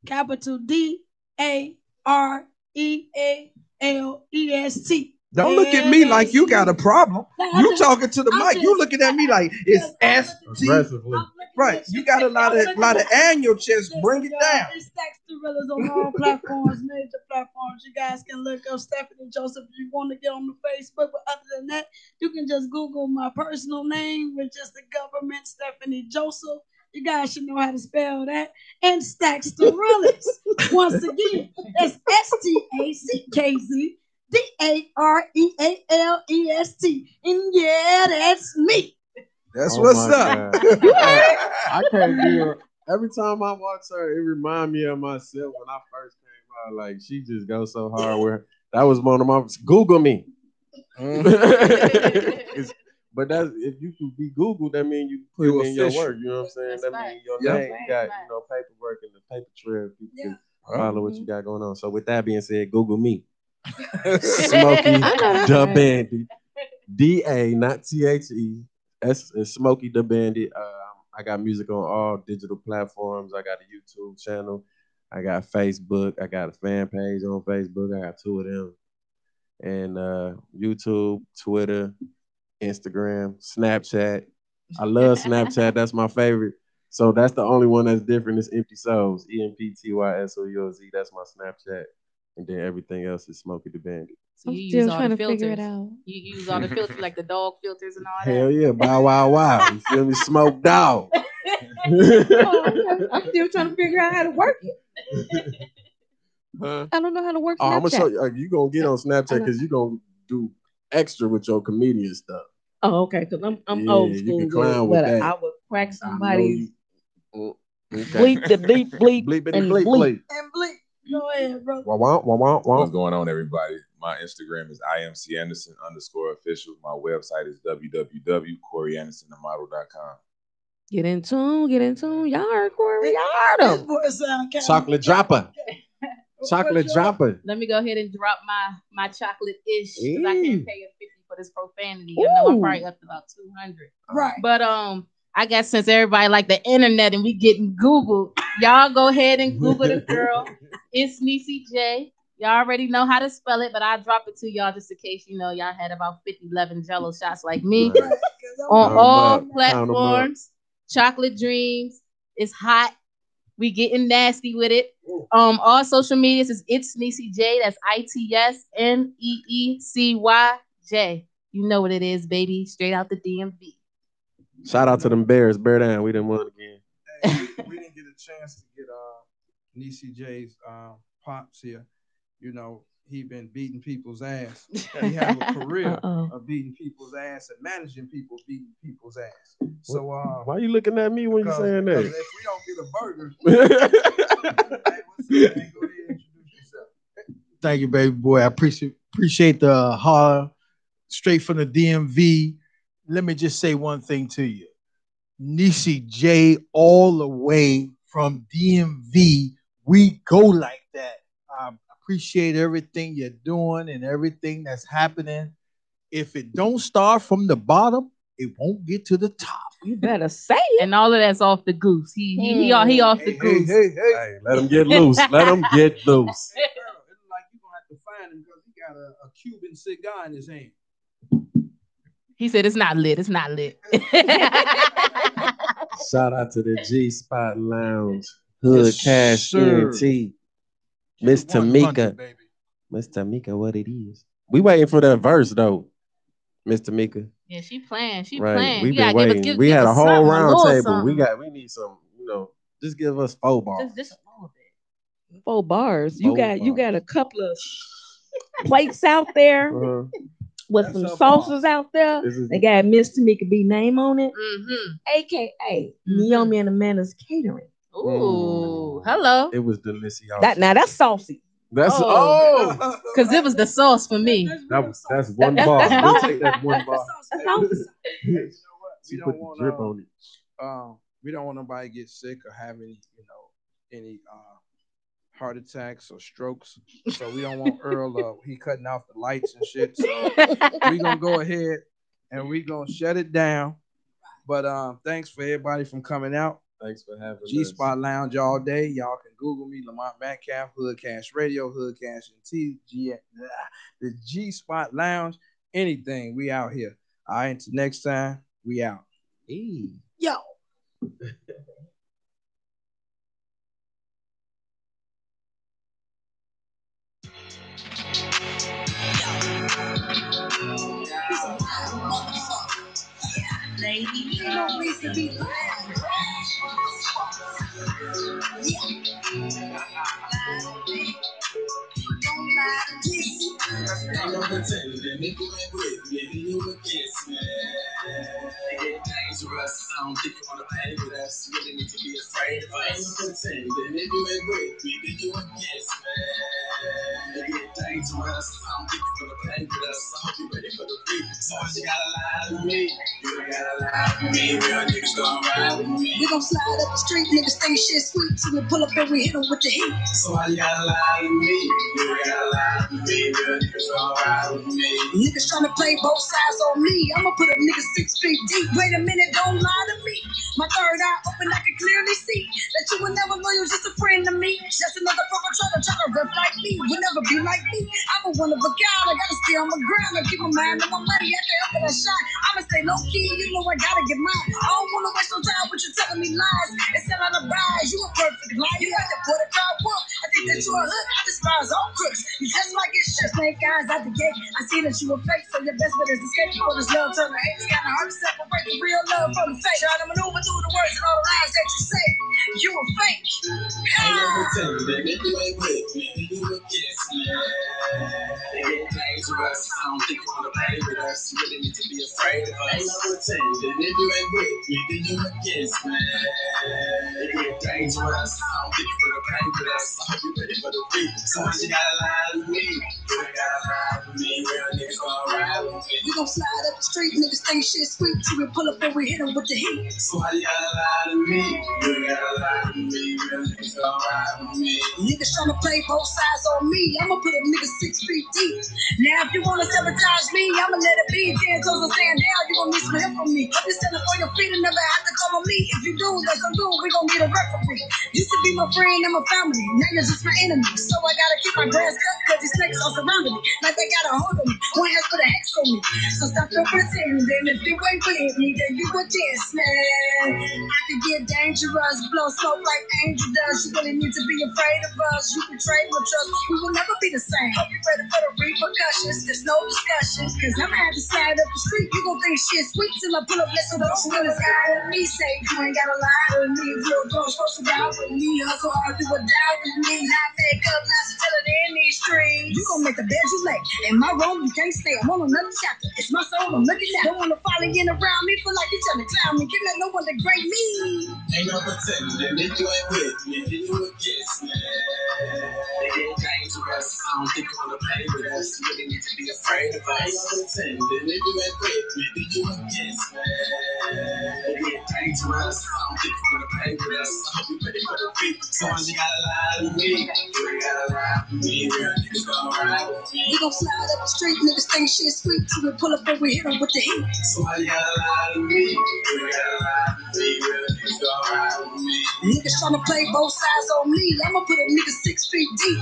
Capital D A R E A L E S T. Don't look at me like you got a problem. You talking to the I'm mic. You looking at me like it's S T. Right. You got a lot of lot of air in your chest. Bring it down. It's Stacks Gorillas on all platforms, major platforms. You guys can look up Stephanie Joseph if you want to get on the Facebook. But other than that, you can just Google my personal name, which is the government Stephanie Joseph. You guys should know how to spell that. And Stackz Da Realest. Once again, that's S T A C K Z D A R E A L E S T. And yeah, that's me. That's Oh what's up. I, I can't do it. Every time I watch her, it remind me of myself when I first came out. Like she just goes so hard with her. That was one of my Google me. Mm. It's- but that's if you can be Googled, that means you put You in your work. You know what I'm saying? that means your Yeah. name, you got you know paperwork and the paper trail. People Yeah. can follow what you got going on. So with that being said, Google me. Smokey. Smokey the Bandit. D A, not T H E. S is Smokey the Bandit. Um, I got music on all digital platforms. I got a YouTube channel. I got Facebook. I got a fan page on Facebook. I got two of them. And uh, YouTube, Twitter, Instagram, Snapchat. I love Snapchat. That's my favorite. So that's the only one that's different. It's Empty Souls. E M P T Y S O U L Z. That's my Snapchat. And then everything else is Smokey the Bandit. So I'm you still use all trying the to figure filters. it out. You use all the filters like the dog filters and all that. Hell yeah, bow wow wow. You feel me? Smoke dog. Oh, I'm still trying to figure out how to work it. Huh? I don't know how to work Oh, I'm gonna show you. uh, You gonna get on Snapchat because you gonna do extra with your comedian stuff. Oh, okay. Because I'm I'm Yeah, old you school. can with clown with but that. I would crack I know somebody's you- oh, Bleep the bleep bleep Bleepity and bleep bleep. bleep. And bleep. Go ahead, bro. Wah, wah, wah, wah, wah. What's going on, everybody? My Instagram is IMC Anderson underscore official. My website is www.coreyandersonthemodel.com. Get in tune, get in tune. Y'all heard Corey. Y'all heard him. boy sound kinda- Chocolate dropper. Chocolate dropper. Let me go ahead and drop my my chocolate ish because I can't pay a fifty for this profanity. I know I'm Ooh. probably up to about two hundred. Right. But um, I guess since everybody like the internet and we getting Google, y'all go ahead and Google the girl. It's Niecy J. Y'all already know how to spell it, but I'll drop it to y'all just in case you know y'all had about 50, 11 jello shots like me. Right. On all up, count 'em up. platforms. Chocolate Dreams is hot. We getting nasty with it. Um, all social medias is it's Niecy J. That's I T S N E E C Y J. You know what it is, baby. Straight out the DMV. Shout out to them Bears. Bear down. We didn't win again. we didn't get a chance to get uh Niecy J's uh, pops here. You know, he been beating people's ass. He have a career Uh-oh. of beating people's ass and managing people beating people's ass. So uh Why you looking at me when you because- saying because that? if we don't get a burger, Thank you, baby boy. I appreciate appreciate the hard straight from the DMV. Let me just say one thing to you. Niecy J all the way from DMV. We go like that. I appreciate everything you're doing and everything that's happening. If it don't start from the bottom, it won't get to the top. You better say it. And all of that's off the goose. He he he, off- he off the goose. hey, hey. Hey, let them get loose. Let them get loose. It's like you gonna have to find him because he got a, a Cuban cigar in his hand. He said it's not lit. It's not lit. Shout out to the G Spot Lounge, Hood Yes, Cash sir. ENT, Miss Tamika. Miss Tamika, what it is. We waiting for that verse though, Miss Tamika. yeah, she playing. She Right. playing. We've You been waiting. give- we give had a whole round little table. We got we need some, you know, just give us four bars. Just, just a little bit. Four bars. You Four got you got a couple of plates out there Uh-huh. with That's some her bar. sauces out there. This is- They got Miss Tamika B name on it, Mm-hmm. aka Naomi and Amanda's catering. Ooh, hello. It was delicious. That now that's saucy. That's Oh. oh, Because it was the sauce for me. that was that's one That's- bar. that's We'll take that one bar. That's saucy. We She don't put the want drip uh, on it. um, we don't want nobody to get sick or have any, you know, any uh, heart attacks or strokes. So we don't want Earl. Uh, he cutting off the lights and shit. So we gonna go ahead and we gonna shut it down. But um, thanks for everybody from coming out. Thanks for having me. G Spot Lounge all day. Y'all can Google me, Lamont Metcalf, Hood Cash Radio, Hood Cash and T, G, the G Spot Lounge. Anything, we out here. All right, until next time, we out. Hey. Yo. Lady, you know we to be yeah. Ain't no pretending, nigga ain't with me, then you a kiss me. They get dangerous, I don't think you wanna play with us. Really need to be afraid you kiss get dangerous, I don't think you wanna play with us. I hope you ready for the beat. So you gotta lie to me, you gotta lie to me. Real niggas gon' ride with me. We gon' slide up the street, niggas think shit sweet. So we pull up and we hit 'em with the heat. So why you gotta lie to me? You gotta to niggas. Niggas tryna play both sides on me. I'ma put a nigga six feet deep. Wait a minute, don't lie to me. My third eye open, I can clearly see that you will never you're just a friend to me. Just another perpetrator trying to try to rip like me. You'll never be like me. I'm a one of a kind. I gotta stay on my ground. I keep my mind on my money at the help of that shot. I'ma stay low key. You know I gotta get mine. I don't wanna waste no time with you're telling me lies. It's not a rise. You a perfect liar. You like to put a crowd whoop. I think that you a hood. I despise all crooks. You just like it's just snake eyes out the gate. I see that you a fake, so your best bet is escape before this love turn to hate. It's kinda hard to separate the real love from the fake. Trying to maneuver through the words and all the lies that you say. You a fake. Ain't no pretending, nigga ain't with me, then you a kiss me. They get dangerous. I don't think you wanna play with us. You really need to be afraid of us. Ain't no pretending. If you ain't with me, then you against me. It get dangerous. I don't think you wanna play with us. I hope you ready for the. Sometimes you gotta lie to me. You gotta lie to me. Real niggas gonna ride with me. We gon' slide up the street, niggas think shit sweet till we pull up and we hit 'em with the heat. So how you gotta lie to me? You gotta lie to me. Real niggas gonna ride with me. Niggas tryna play both sides on me. I'ma put a nigga six feet deep. Now if you wanna sabotage me, I'ma let it be. Ten toes are saying now you gon' need some help from me. I'm just standing for your feet and never have to call on me. If you do, that's on do. We gon' get a referee. Used to be my friend and my family. Now you're just my enemy. So I gotta keep my grass cut cause these snakes all surrounding me. Like they got a hold of me. One has put a hex on me. So stop your pretending. If you ain't with me, then you a diss man. I could get dangerous. Blow smoke like Angel does. You really need to be afraid of us. You betray my trust. We will never be the same. Hope you ready for the repercussions. There's no discussion. Cause I'ma have to slide up the street. You gon' think shit sweet till I pull up next to the school. It's got me say you ain't gotta lie to me. Real don't supposed to die with me. Hustle hard, do or die with me. Not make up, not to in these streets. You gon' make the bed you lay. In my room, you can't stay. I'm on another chapter. It's my soul, I'm looking at. Don't wanna follow in around me. Feel like you trying to clown me. Give me no one to grade me. Ain't no pretending. If you ain't with me, then you against me. It dangerous. I don't think you wanna play with us. You really need to be afraid of us. Ain't no pretending. If you ain't with me, then you against me. It dangerous. I don't think you wanna play with us. I hope you ready for the beat. Sometimes you gotta lie to me. We gon' slide up the street, niggas think shit sweet. till we pull up and we hit them with the heat. Somebody got a lie to me. Niggas tryna play both sides on me. I'ma put a nigga six feet deep.